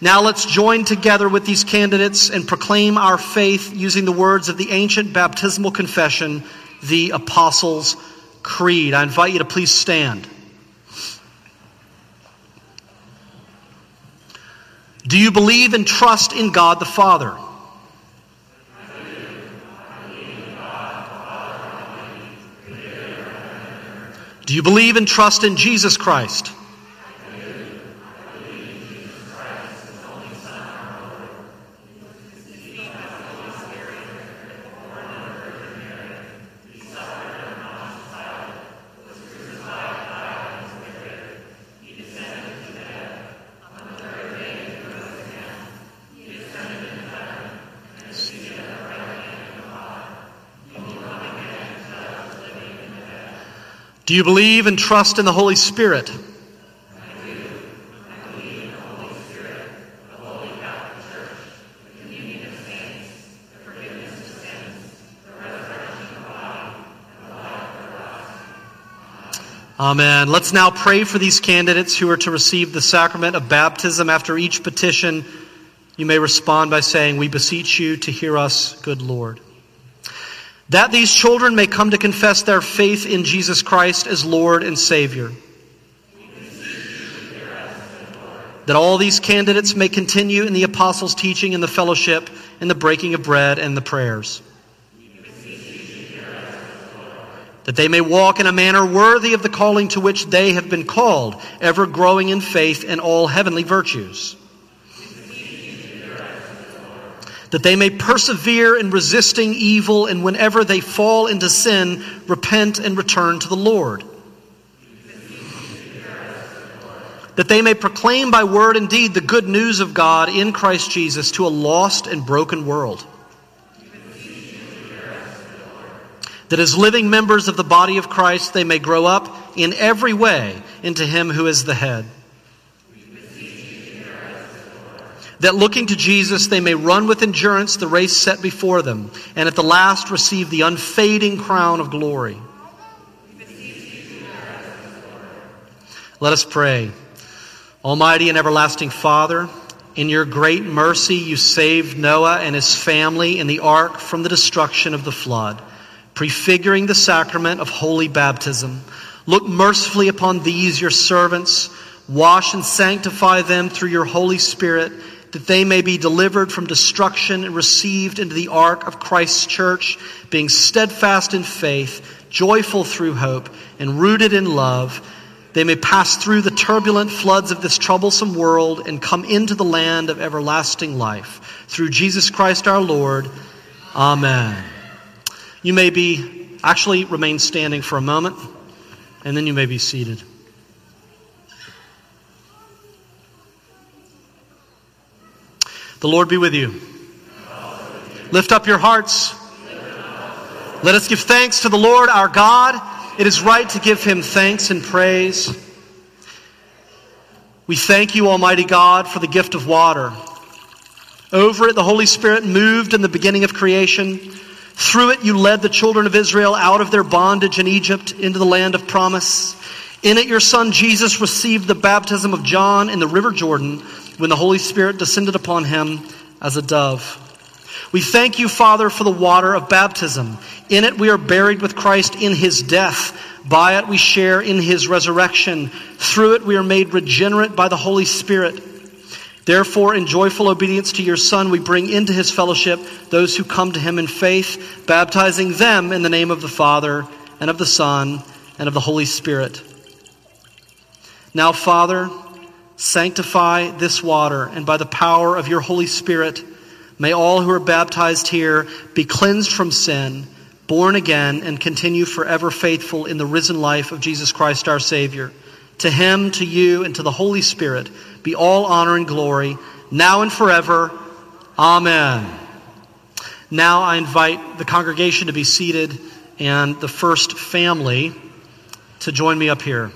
Now let's join together with these candidates and proclaim our faith using the words of the ancient baptismal confession, the Apostles' Creed. I invite you to please stand. Do you believe and trust in God the Father? Do you believe and trust in Jesus Christ? Do you believe and trust in the Holy Spirit? Amen. Let's now pray for these candidates who are to receive the sacrament of baptism. After each petition, you may respond by saying, We beseech you to hear us, good Lord that these children may come to confess their faith in Jesus Christ as Lord and Savior. That all these candidates may continue in the apostles' teaching and the fellowship and the breaking of bread and the prayers. That they may walk in a manner worthy of the calling to which they have been called, ever growing in faith and all heavenly virtues. That they may persevere in resisting evil, and whenever they fall into sin, repent and return to the Lord. That they may proclaim by word and deed the good news of God in Christ Jesus to a lost and broken world. That as living members of the body of Christ, they may grow up in every way into Him who is the head that looking to Jesus they may run with endurance the race set before them, and at the last receive the unfading crown of glory. Let us pray. Almighty and everlasting Father, in your great mercy you saved Noah and his family in the ark from the destruction of the flood, prefiguring the sacrament of holy baptism. Look mercifully upon these your servants, wash and sanctify them through your Holy Spirit that they may be delivered from destruction and received into the ark of Christ's church, being steadfast in faith, joyful through hope, and rooted in love. They may pass through the turbulent floods of this troublesome world and come into the land of everlasting life. Through Jesus Christ our Lord. Amen. You may be, actually, remain standing for a moment. And then you may be seated. The Lord be with you. Lift up your hearts. Let us give thanks to the Lord our God. It is right to give him thanks and praise. We thank you, Almighty God, for the gift of water. Over it, the Holy Spirit moved in the beginning of creation. Through it, you led the children of Israel out of their bondage in Egypt into the land of promise. In it, your son Jesus received the baptism of John in the river Jordan when the Holy Spirit descended upon him as a dove. We thank you, Father, for the water of baptism. In it we are buried with Christ in his death. By it we share in his resurrection. Through it we are made regenerate by the Holy Spirit. Therefore, in joyful obedience to your Son, we bring into his fellowship those who come to him in faith, baptizing them in the name of the Father, and of the Son, and of the Holy Spirit. Now, Father, sanctify this water, and by the power of your Holy Spirit, may all who are baptized here be cleansed from sin, born again, and continue forever faithful in the risen life of Jesus Christ our Savior. To him, to you, and to the Holy Spirit be all honor and glory, now and forever. Amen. Now I invite the congregation to be seated and the first family to join me up here.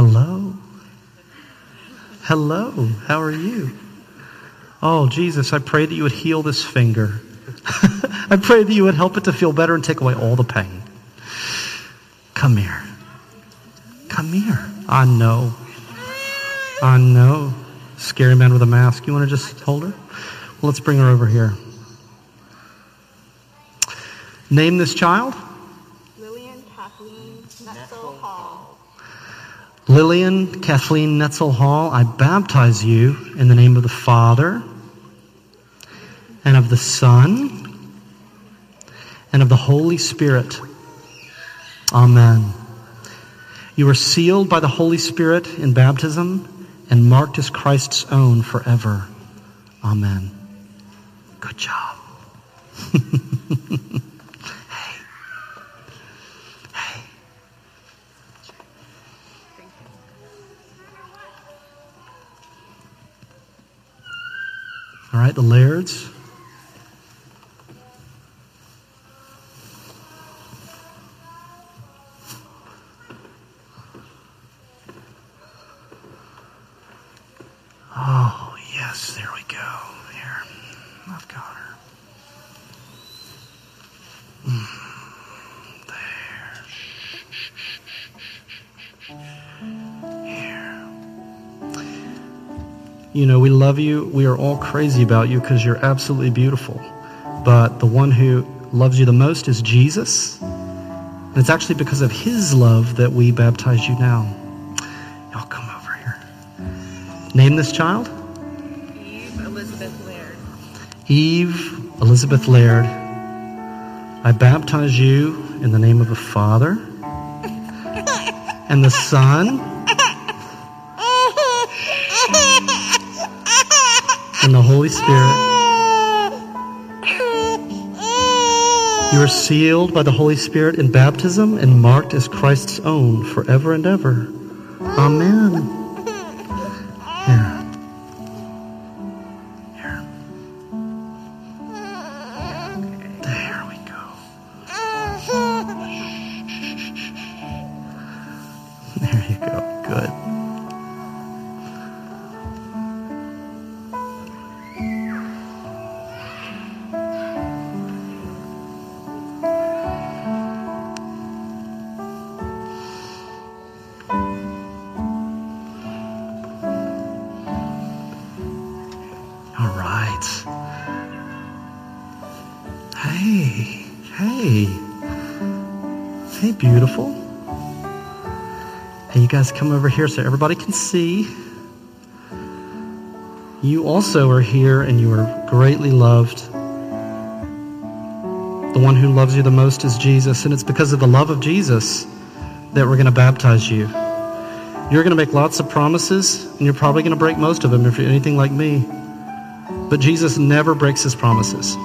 Hello. Hello. How are you? Oh, Jesus, I pray that you would heal this finger. I pray that you would help it to feel better and take away all the pain. Come here. Come here. I know. I know. Scary man with a mask. You want to just hold her? Well, let's bring her over here. Name this child. Lillian Kathleen Netzel Hall, I baptize you in the name of the Father and of the Son and of the Holy Spirit. Amen. You are sealed by the Holy Spirit in baptism and marked as Christ's own forever. Amen. Good job. All right, the Lairds. You know, we love you. We are all crazy about you because you're absolutely beautiful. But the one who loves you the most is Jesus. And it's actually because of his love that we baptize you now. Y'all come over here. Name this child Eve Elizabeth Laird. Eve Elizabeth Laird. I baptize you in the name of the Father and the Son and the Holy Spirit. You are sealed by the Holy Spirit in baptism and marked as Christ's own forever and ever. Amen. Guys come over here so everybody can see. You also are here and you are greatly loved. The one who loves you the most is Jesus, and it's because of the love of Jesus that we're going to baptize you. You're going to make lots of promises, and you're probably going to break most of them if you're anything like me. But Jesus never breaks his promises.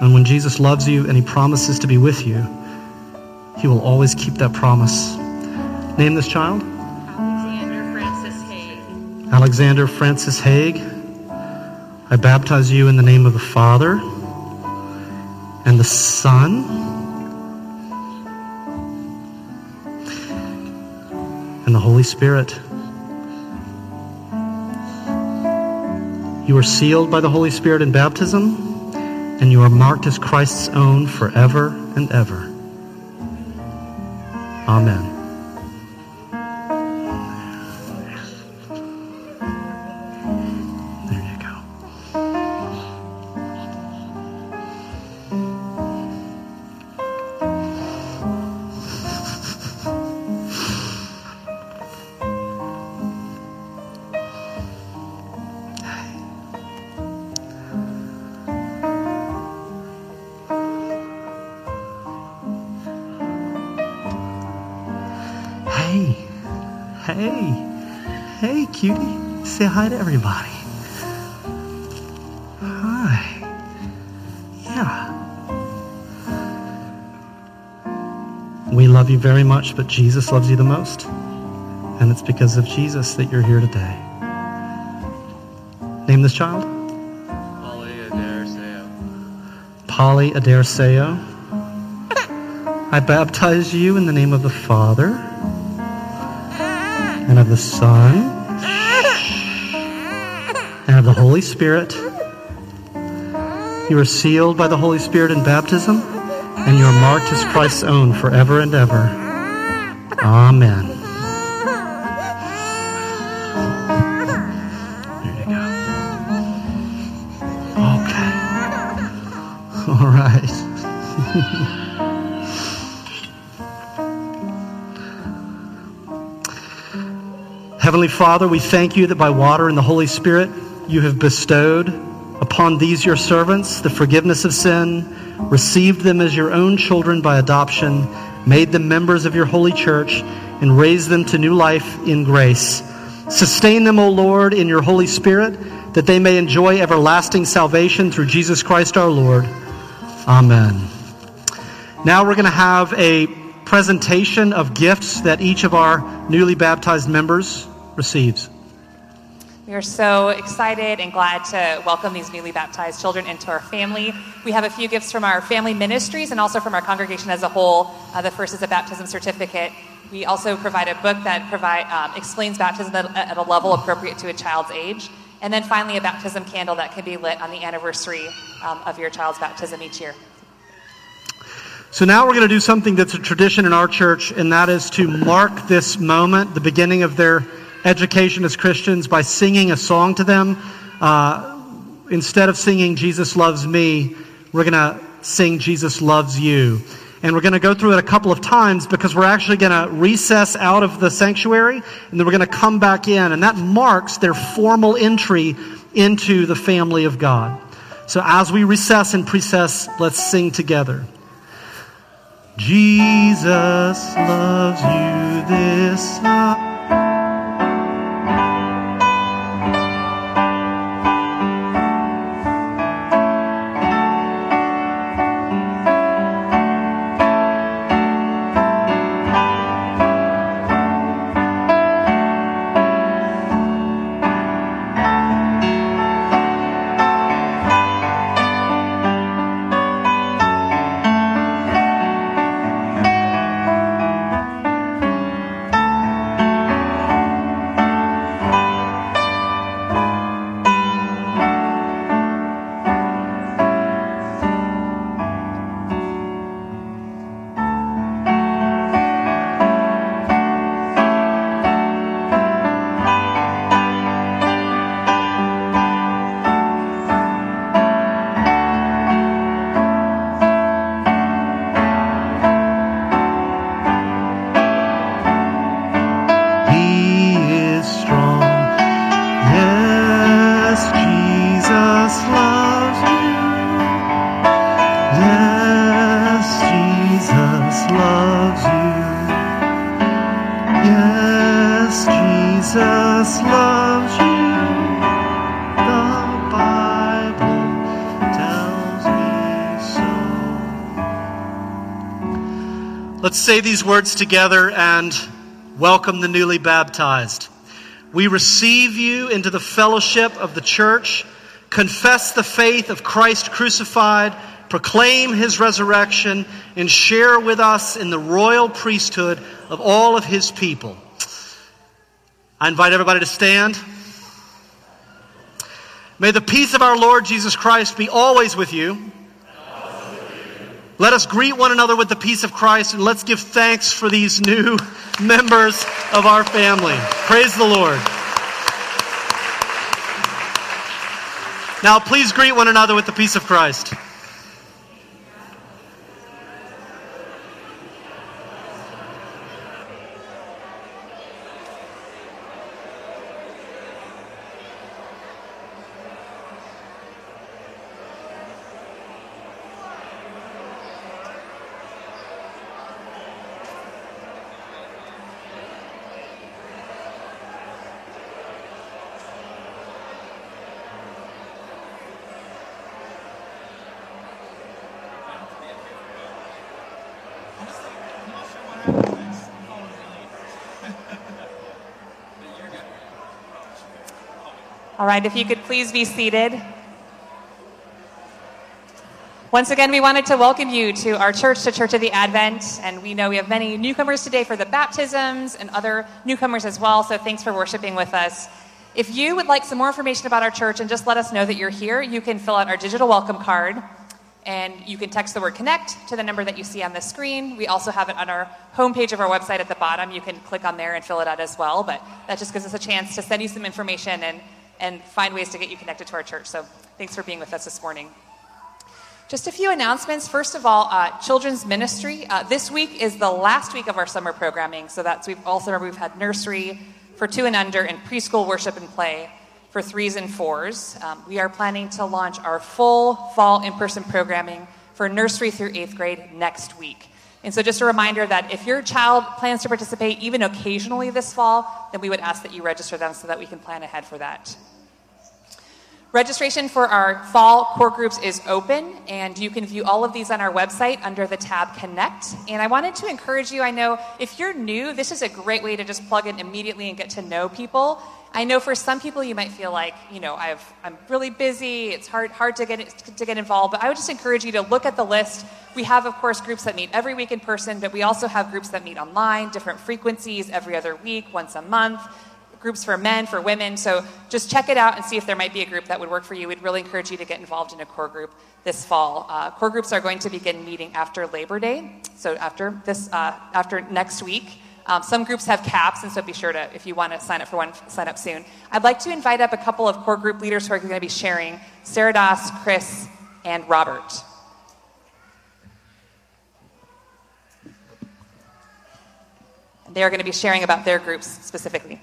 And when Jesus loves you and he promises to be with you, he will always keep that promise. Name this child Alexander Francis Haig. Alexander Francis Haig. I baptize you in the name of the Father and the Son and the Holy Spirit. You are sealed by the Holy Spirit in baptism, and you are marked as Christ's own forever and ever. Amen. Much, but Jesus loves you the most. And it's because of Jesus that you're here today. Name this child Polly Adair Polly Adair Seo. I baptize you in the name of the Father and of the Son and of the Holy Spirit. You are sealed by the Holy Spirit in baptism, and you are marked as Christ's own forever and ever. Amen. There you go. Okay. All right. Heavenly Father, we thank you that by water and the Holy Spirit you have bestowed upon these your servants the forgiveness of sin, received them as your own children by adoption, made them members of your holy church, and raised them to new life in grace. Sustain them, O Lord, in your Holy Spirit, that they may enjoy everlasting salvation through Jesus Christ our Lord. Amen. Now we're going to have a presentation of gifts that each of our newly baptized members receives. We are so excited and glad to welcome these newly baptized children into our family. We have a few gifts from our family ministries and also from our congregation as a whole. Uh, the first is a baptism certificate. We also provide a book that provide, um, explains baptism at, at a level appropriate to a child's age. And then finally, a baptism candle that can be lit on the anniversary um, of your child's baptism each year. So now we're going to do something that's a tradition in our church, and that is to mark this moment, the beginning of their education as Christians, by singing a song to them. Uh, instead of singing Jesus Loves Me, we're going to sing Jesus Loves You. And we're going to go through it a couple of times because we're actually going to recess out of the sanctuary and then we're going to come back in. And that marks their formal entry into the family of God. So as we recess and precess, let's sing together. Jesus loves you this hour. Say these words together and welcome the newly baptized. We receive you into the fellowship of the church, confess the faith of Christ crucified, proclaim his resurrection, and share with us in the royal priesthood of all of his people. I invite everybody to stand. May the peace of our Lord Jesus Christ be always with you. Let us greet one another with the peace of Christ and let's give thanks for these new members of our family. Praise the Lord. Now, please greet one another with the peace of Christ. All right, if you could please be seated. Once again, we wanted to welcome you to our church, to Church of the Advent, and we know we have many newcomers today for the baptisms and other newcomers as well, so thanks for worshiping with us. If you would like some more information about our church and just let us know that you're here, you can fill out our digital welcome card and you can text the word connect to the number that you see on the screen. We also have it on our homepage of our website at the bottom. You can click on there and fill it out as well, but that just gives us a chance to send you some information and, and find ways to get you connected to our church. So thanks for being with us this morning. Just a few announcements. First of all, uh, children's ministry. Uh, this week is the last week of our summer programming. So that's we've all summer we've had nursery for two and under and preschool worship and play for threes and fours. Um, we are planning to launch our full fall in-person programming for nursery through eighth grade next week. And so just a reminder that if your child plans to participate even occasionally this fall, then we would ask that you register them so that we can plan ahead for that. Registration for our fall core groups is open, and you can view all of these on our website under the tab Connect. And I wanted to encourage you I know if you're new, this is a great way to just plug in immediately and get to know people. I know for some people you might feel like, you know, I've, I'm really busy, it's hard, hard to, get, to get involved, but I would just encourage you to look at the list. We have, of course, groups that meet every week in person, but we also have groups that meet online, different frequencies every other week, once a month groups for men, for women. So just check it out and see if there might be a group that would work for you. We'd really encourage you to get involved in a core group this fall. Uh, core groups are going to begin meeting after Labor Day, so after this, uh, after next week. Um, some groups have caps, and so be sure to, if you want to sign up for one, sign up soon. I'd like to invite up a couple of core group leaders who are going to be sharing Sarah Doss, Chris, and Robert. They are going to be sharing about their groups specifically.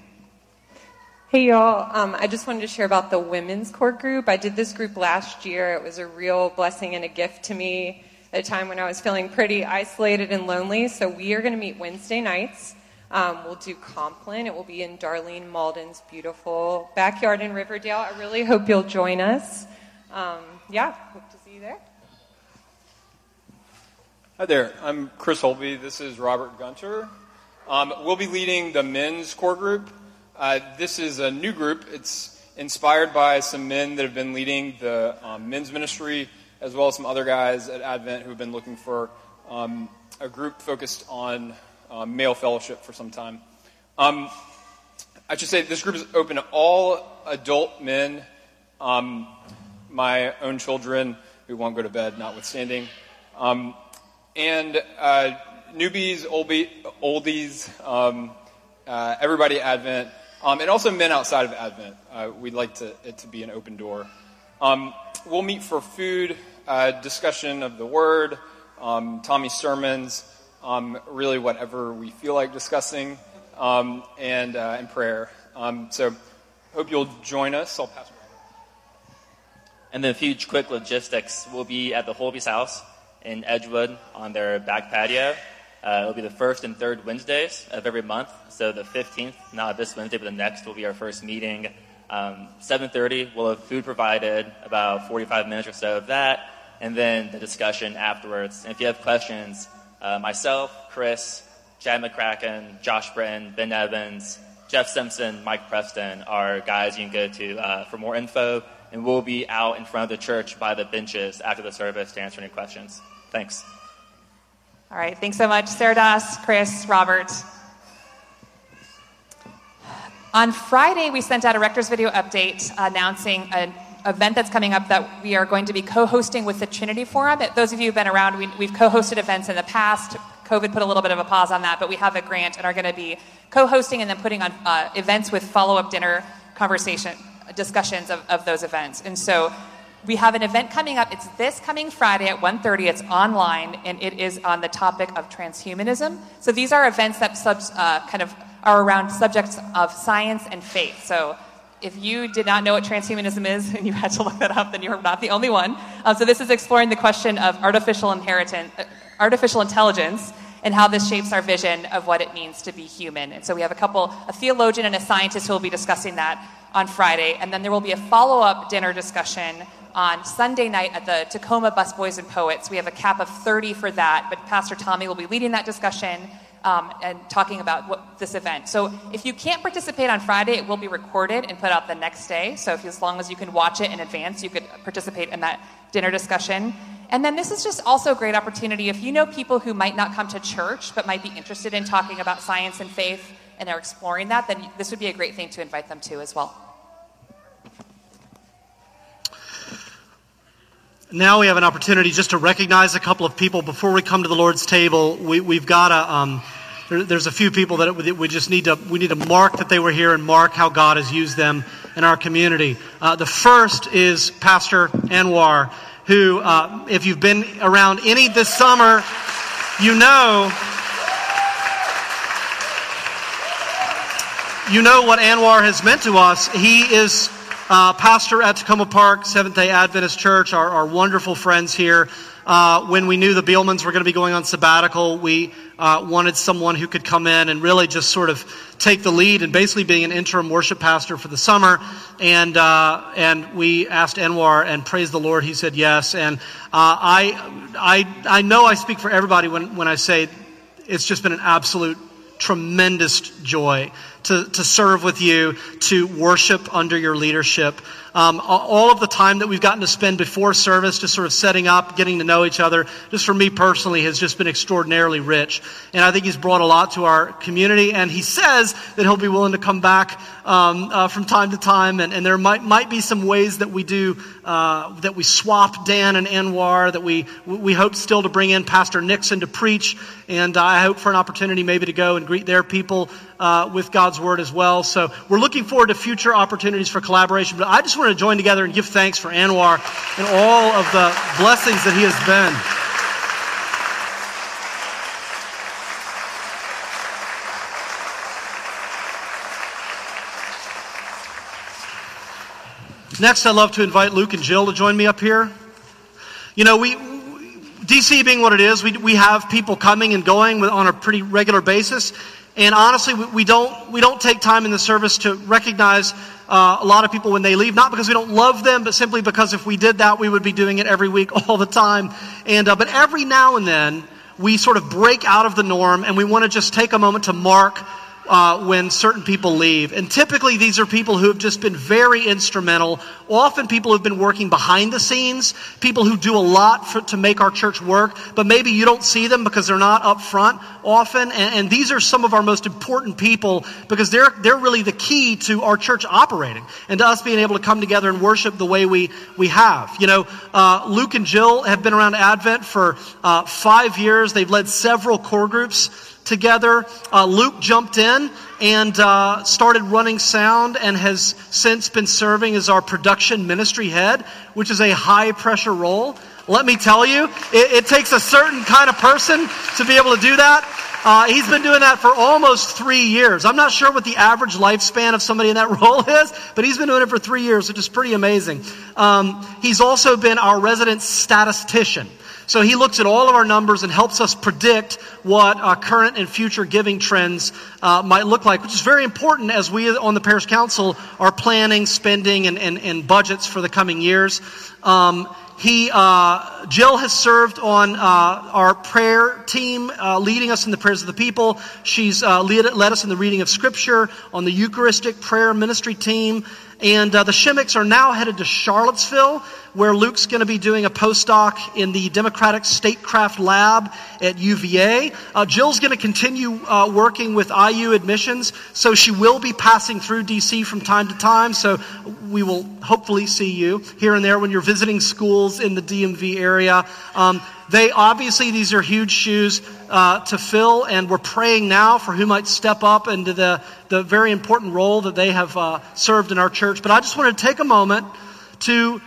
Hey y'all, um, I just wanted to share about the women's core group. I did this group last year. It was a real blessing and a gift to me at a time when I was feeling pretty isolated and lonely. So we are going to meet Wednesday nights. Um, we'll do Compline. It will be in Darlene Malden's beautiful backyard in Riverdale. I really hope you'll join us. Um, yeah, hope to see you there. Hi there, I'm Chris Holby. This is Robert Gunter. Um, we'll be leading the men's core group. Uh, this is a new group. It's inspired by some men that have been leading the um, men's ministry, as well as some other guys at Advent who have been looking for um, a group focused on um, male fellowship for some time. Um, I should say this group is open to all adult men, um, my own children who won't go to bed, notwithstanding, um, and uh, newbies, oldies, uh, everybody at Advent. Um, and also men outside of Advent. Uh, we'd like to, it to be an open door. Um, we'll meet for food, uh, discussion of the word, um, Tommy's sermons, um, really whatever we feel like discussing, um, and, uh, and prayer. Um, so hope you'll join us. I'll pass. And then a few quick logistics. We'll be at the Holby's house in Edgewood on their back patio. Uh, it'll be the first and third Wednesdays of every month. So the 15th, not this Wednesday, but the next, will be our first meeting. Um, 7.30, we'll have food provided, about 45 minutes or so of that, and then the discussion afterwards. And if you have questions, Uh, myself, Chris, Chad McCracken, Josh Britton, Ben Evans, Jeff Simpson, Mike Preston are guys you can go to uh, for more info. And we'll be out in front of the church by the benches after the service to answer any questions. Thanks. All right, thanks so much, Sarah Doss, Chris, Robert. On Friday, we sent out a Rector's video update announcing an event that's coming up that we are going to be co hosting with the Trinity Forum. Those of you who've been around, we, have co hosted events in the past. COVID put a little bit of a pause on that, but we have a grant and are going to be co hosting and then putting on uh, events with follow up dinner conversation discussions of, of those events. And so we have an event coming up. It's this coming Friday at 1.30. It's online, and it is on the topic of transhumanism. So these are events that subs, uh, kind of are around subjects of science and faith. So if you did not know what transhumanism is and you had to look that up, then you're not the only one. Um, so this is exploring the question of artificial inheritance, uh, artificial intelligence, and how this shapes our vision of what it means to be human. And so we have a couple, a theologian and a scientist who will be discussing that on Friday, and then there will be a follow-up dinner discussion on Sunday night at the Takoma Busboys and Poets. We have a cap of 30 for that, but Pastor Tommy will be leading that discussion um, and talking about what, this event. So if you can't participate on Friday, it will be recorded and put out the next day. So if, as long as you can watch it in advance, you could participate in that dinner discussion. And then this is just also a great opportunity if you know people who might not come to church but might be interested in talking about science and faith and they're exploring that, then this would be a great thing to invite them to as well. Now we have an opportunity just to recognize a couple of people before we come to the Lord's table. We, have got a, um, there, there's a few people that we just need to, we need to mark that they were here and mark how God has used them in our community. Uh, the first is Pastor Anwar, who, uh, if you've been around any this summer, you know, you know what Anwar has meant to us. He is uh, pastor at Takoma Park Seventh day Adventist Church, our, our wonderful friends here. Uh, when we knew the Beelmans were going to be going on sabbatical, we uh, wanted someone who could come in and really just sort of take the lead and basically being an interim worship pastor for the summer. And uh, and we asked Anwar, and praise the Lord, he said yes. And uh, I I I know I speak for everybody when when I say it's just been an absolute tremendous joy to, to serve with you, to worship under your leadership. Um, all of the time that we've gotten to spend before service, just sort of setting up, getting to know each other, just for me personally, has just been extraordinarily rich. And I think he's brought a lot to our community. And he says that he'll be willing to come back um, uh, from time to time. And, and there might, might be some ways that we do, uh, that we swap Dan and Anwar, that we, we hope still to bring in Pastor Nixon to preach. And I hope for an opportunity maybe to go and greet their people uh, with God's Word as well. So we're looking forward to future opportunities for collaboration. But I just want to join together and give thanks for Anwar and all of the blessings that he has been. Next, I'd love to invite Luke and Jill to join me up here. You know, we, DC being what it is, we, we have people coming and going on a pretty regular basis. And honestly, we don't, we don't take time in the service to recognize uh, a lot of people when they leave, not because we don't love them, but simply because if we did that, we would be doing it every week all the time. And, uh, but every now and then, we sort of break out of the norm and we want to just take a moment to mark uh, when certain people leave. And typically, these are people who have just been very instrumental. Often, people who've been working behind the scenes, people who do a lot for, to make our church work, but maybe you don't see them because they're not up front often. And, and these are some of our most important people because they're, they're really the key to our church operating and to us being able to come together and worship the way we, we have. You know, uh, Luke and Jill have been around Advent for uh, five years, they've led several core groups together. Uh, Luke jumped in and uh, started running sound and has since been serving as our production ministry head, which is a high pressure role. Let me tell you, it, it takes a certain kind of person to be able to do that. Uh, he's been doing that for almost three years. I'm not sure what the average lifespan of somebody in that role is, but he's been doing it for three years, which is pretty amazing. Um, he's also been our resident statistician. So he looks at all of our numbers and helps us predict what current and future giving trends uh, might look like, which is very important as we on the parish council are planning spending and, and, and budgets for the coming years. Um, he, uh, Jill has served on uh, our prayer team, uh, leading us in the prayers of the people. She's uh, led, led, us in the reading of Scripture on the Eucharistic prayer ministry team. And uh, the Shimmicks are now headed to Charlottesville, where Luke's going to be doing a postdoc in the Democratic Statecraft Lab at UVA. Uh, Jill's going to continue uh, working with IU admissions, so she will be passing through DC from time to time. So we will hopefully see you here and there when you're visiting schools in the DMV area. Um, they obviously, these are huge shoes uh, to fill, and we're praying now for who might step up into the, the very important role that they have uh, served in our church. But I just want to take a moment to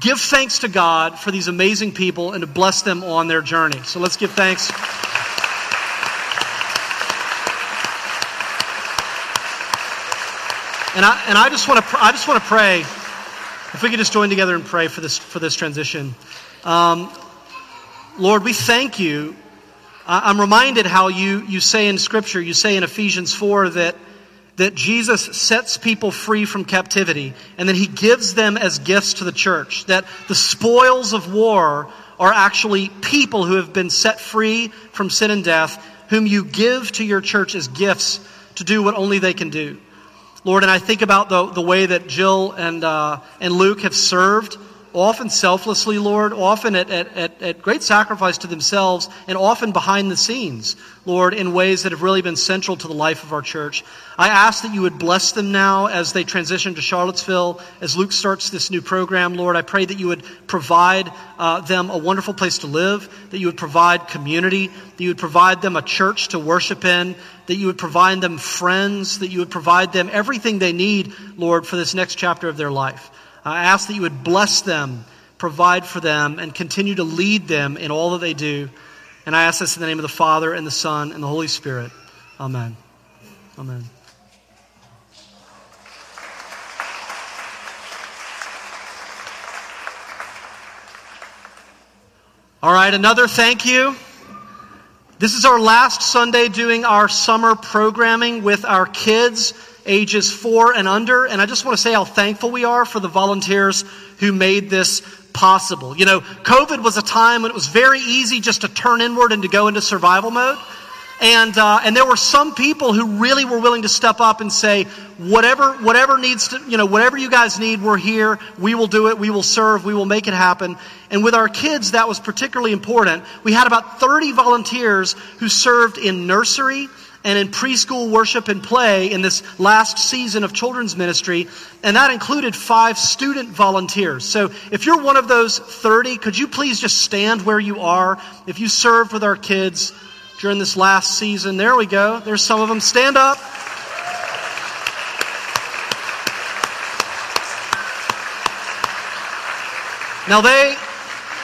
give thanks to God for these amazing people and to bless them on their journey. So let's give thanks. And I, and I just want to I just want to pray. If we could just join together and pray for this for this transition. Um, Lord, we thank you. I'm reminded how you, you say in Scripture, you say in Ephesians 4 that, that Jesus sets people free from captivity and that he gives them as gifts to the church. That the spoils of war are actually people who have been set free from sin and death, whom you give to your church as gifts to do what only they can do. Lord, and I think about the, the way that Jill and, uh, and Luke have served often selflessly, Lord, often at, at, at, great sacrifice to themselves, and often behind the scenes, Lord, in ways that have really been central to the life of our church. I ask that you would bless them now as they transition to Charlottesville, as Luke starts this new program, Lord. I pray that you would provide uh, them a wonderful place to live, that you would provide community, that you would provide them a church to worship in, that you would provide them friends, that you would provide them everything they need, Lord, for this next chapter of their life. I ask that you would bless them, provide for them, and continue to lead them in all that they do. And I ask this in the name of the Father, and the Son, and the Holy Spirit. Amen. Amen. All right, another thank you. This is our last Sunday doing our summer programming with our kids ages four and under. And I just want to say how thankful we are for the volunteers who made this possible. You know, COVID was a time when it was very easy just to turn inward and to go into survival mode. And, uh, and there were some people who really were willing to step up and say, whatever, whatever needs to, you know, whatever you guys need, we're here. We will do it. We will serve. We will make it happen. And with our kids, that was particularly important. We had about 30 volunteers who served in nursery, and in preschool worship and play in this last season of children's ministry, and that included five student volunteers. So if you're one of those 30, could you please just stand where you are? If you served with our kids during this last season, there we go. There's some of them. Stand up. Now they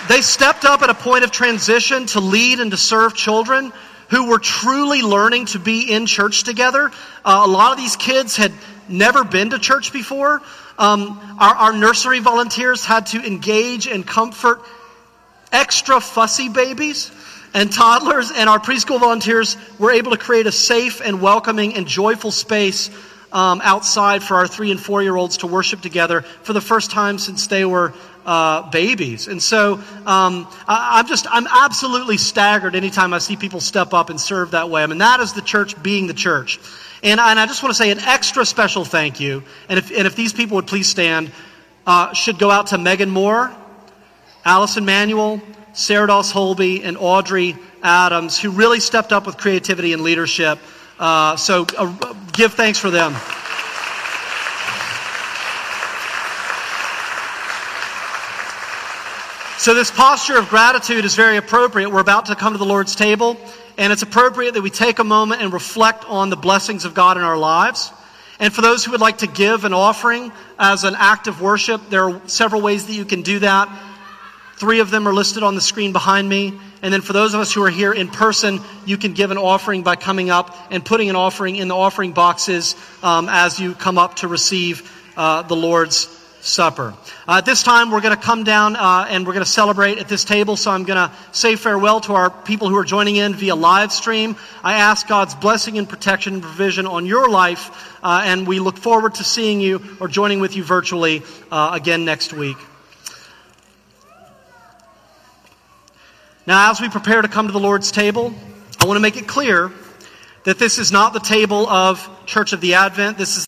they stepped up at a point of transition to lead and to serve children who were truly learning to be in church together. Uh, a lot of these kids had never been to church before. Um, our, our nursery volunteers had to engage and comfort extra fussy babies and toddlers, and our preschool volunteers were able to create a safe and welcoming and joyful space um, outside for our three and four year olds to worship together for the first time since they were uh, babies. And so um, I, am just, I'm absolutely staggered anytime I see people step up and serve that way. I mean, that is the church being the church. And, and I just want to say an extra special thank you. And if, and if these people would please stand, uh, should go out to Megan Moore, Allison Manuel, Sarah Doss Holby, and Audrey Adams, who really stepped up with creativity and leadership. Uh, so uh, give thanks for them. So, this posture of gratitude is very appropriate. We're about to come to the Lord's table, and it's appropriate that we take a moment and reflect on the blessings of God in our lives. And for those who would like to give an offering as an act of worship, there are several ways that you can do that. Three of them are listed on the screen behind me. And then for those of us who are here in person, you can give an offering by coming up and putting an offering in the offering boxes um, as you come up to receive uh, the Lord's Supper. Uh, at this time, we're going to come down uh, and we're going to celebrate at this table. So I'm going to say farewell to our people who are joining in via live stream. I ask God's blessing and protection and provision on your life, uh, and we look forward to seeing you or joining with you virtually uh, again next week. Now, as we prepare to come to the Lord's table, I want to make it clear that this is not the table of Church of the Advent. This is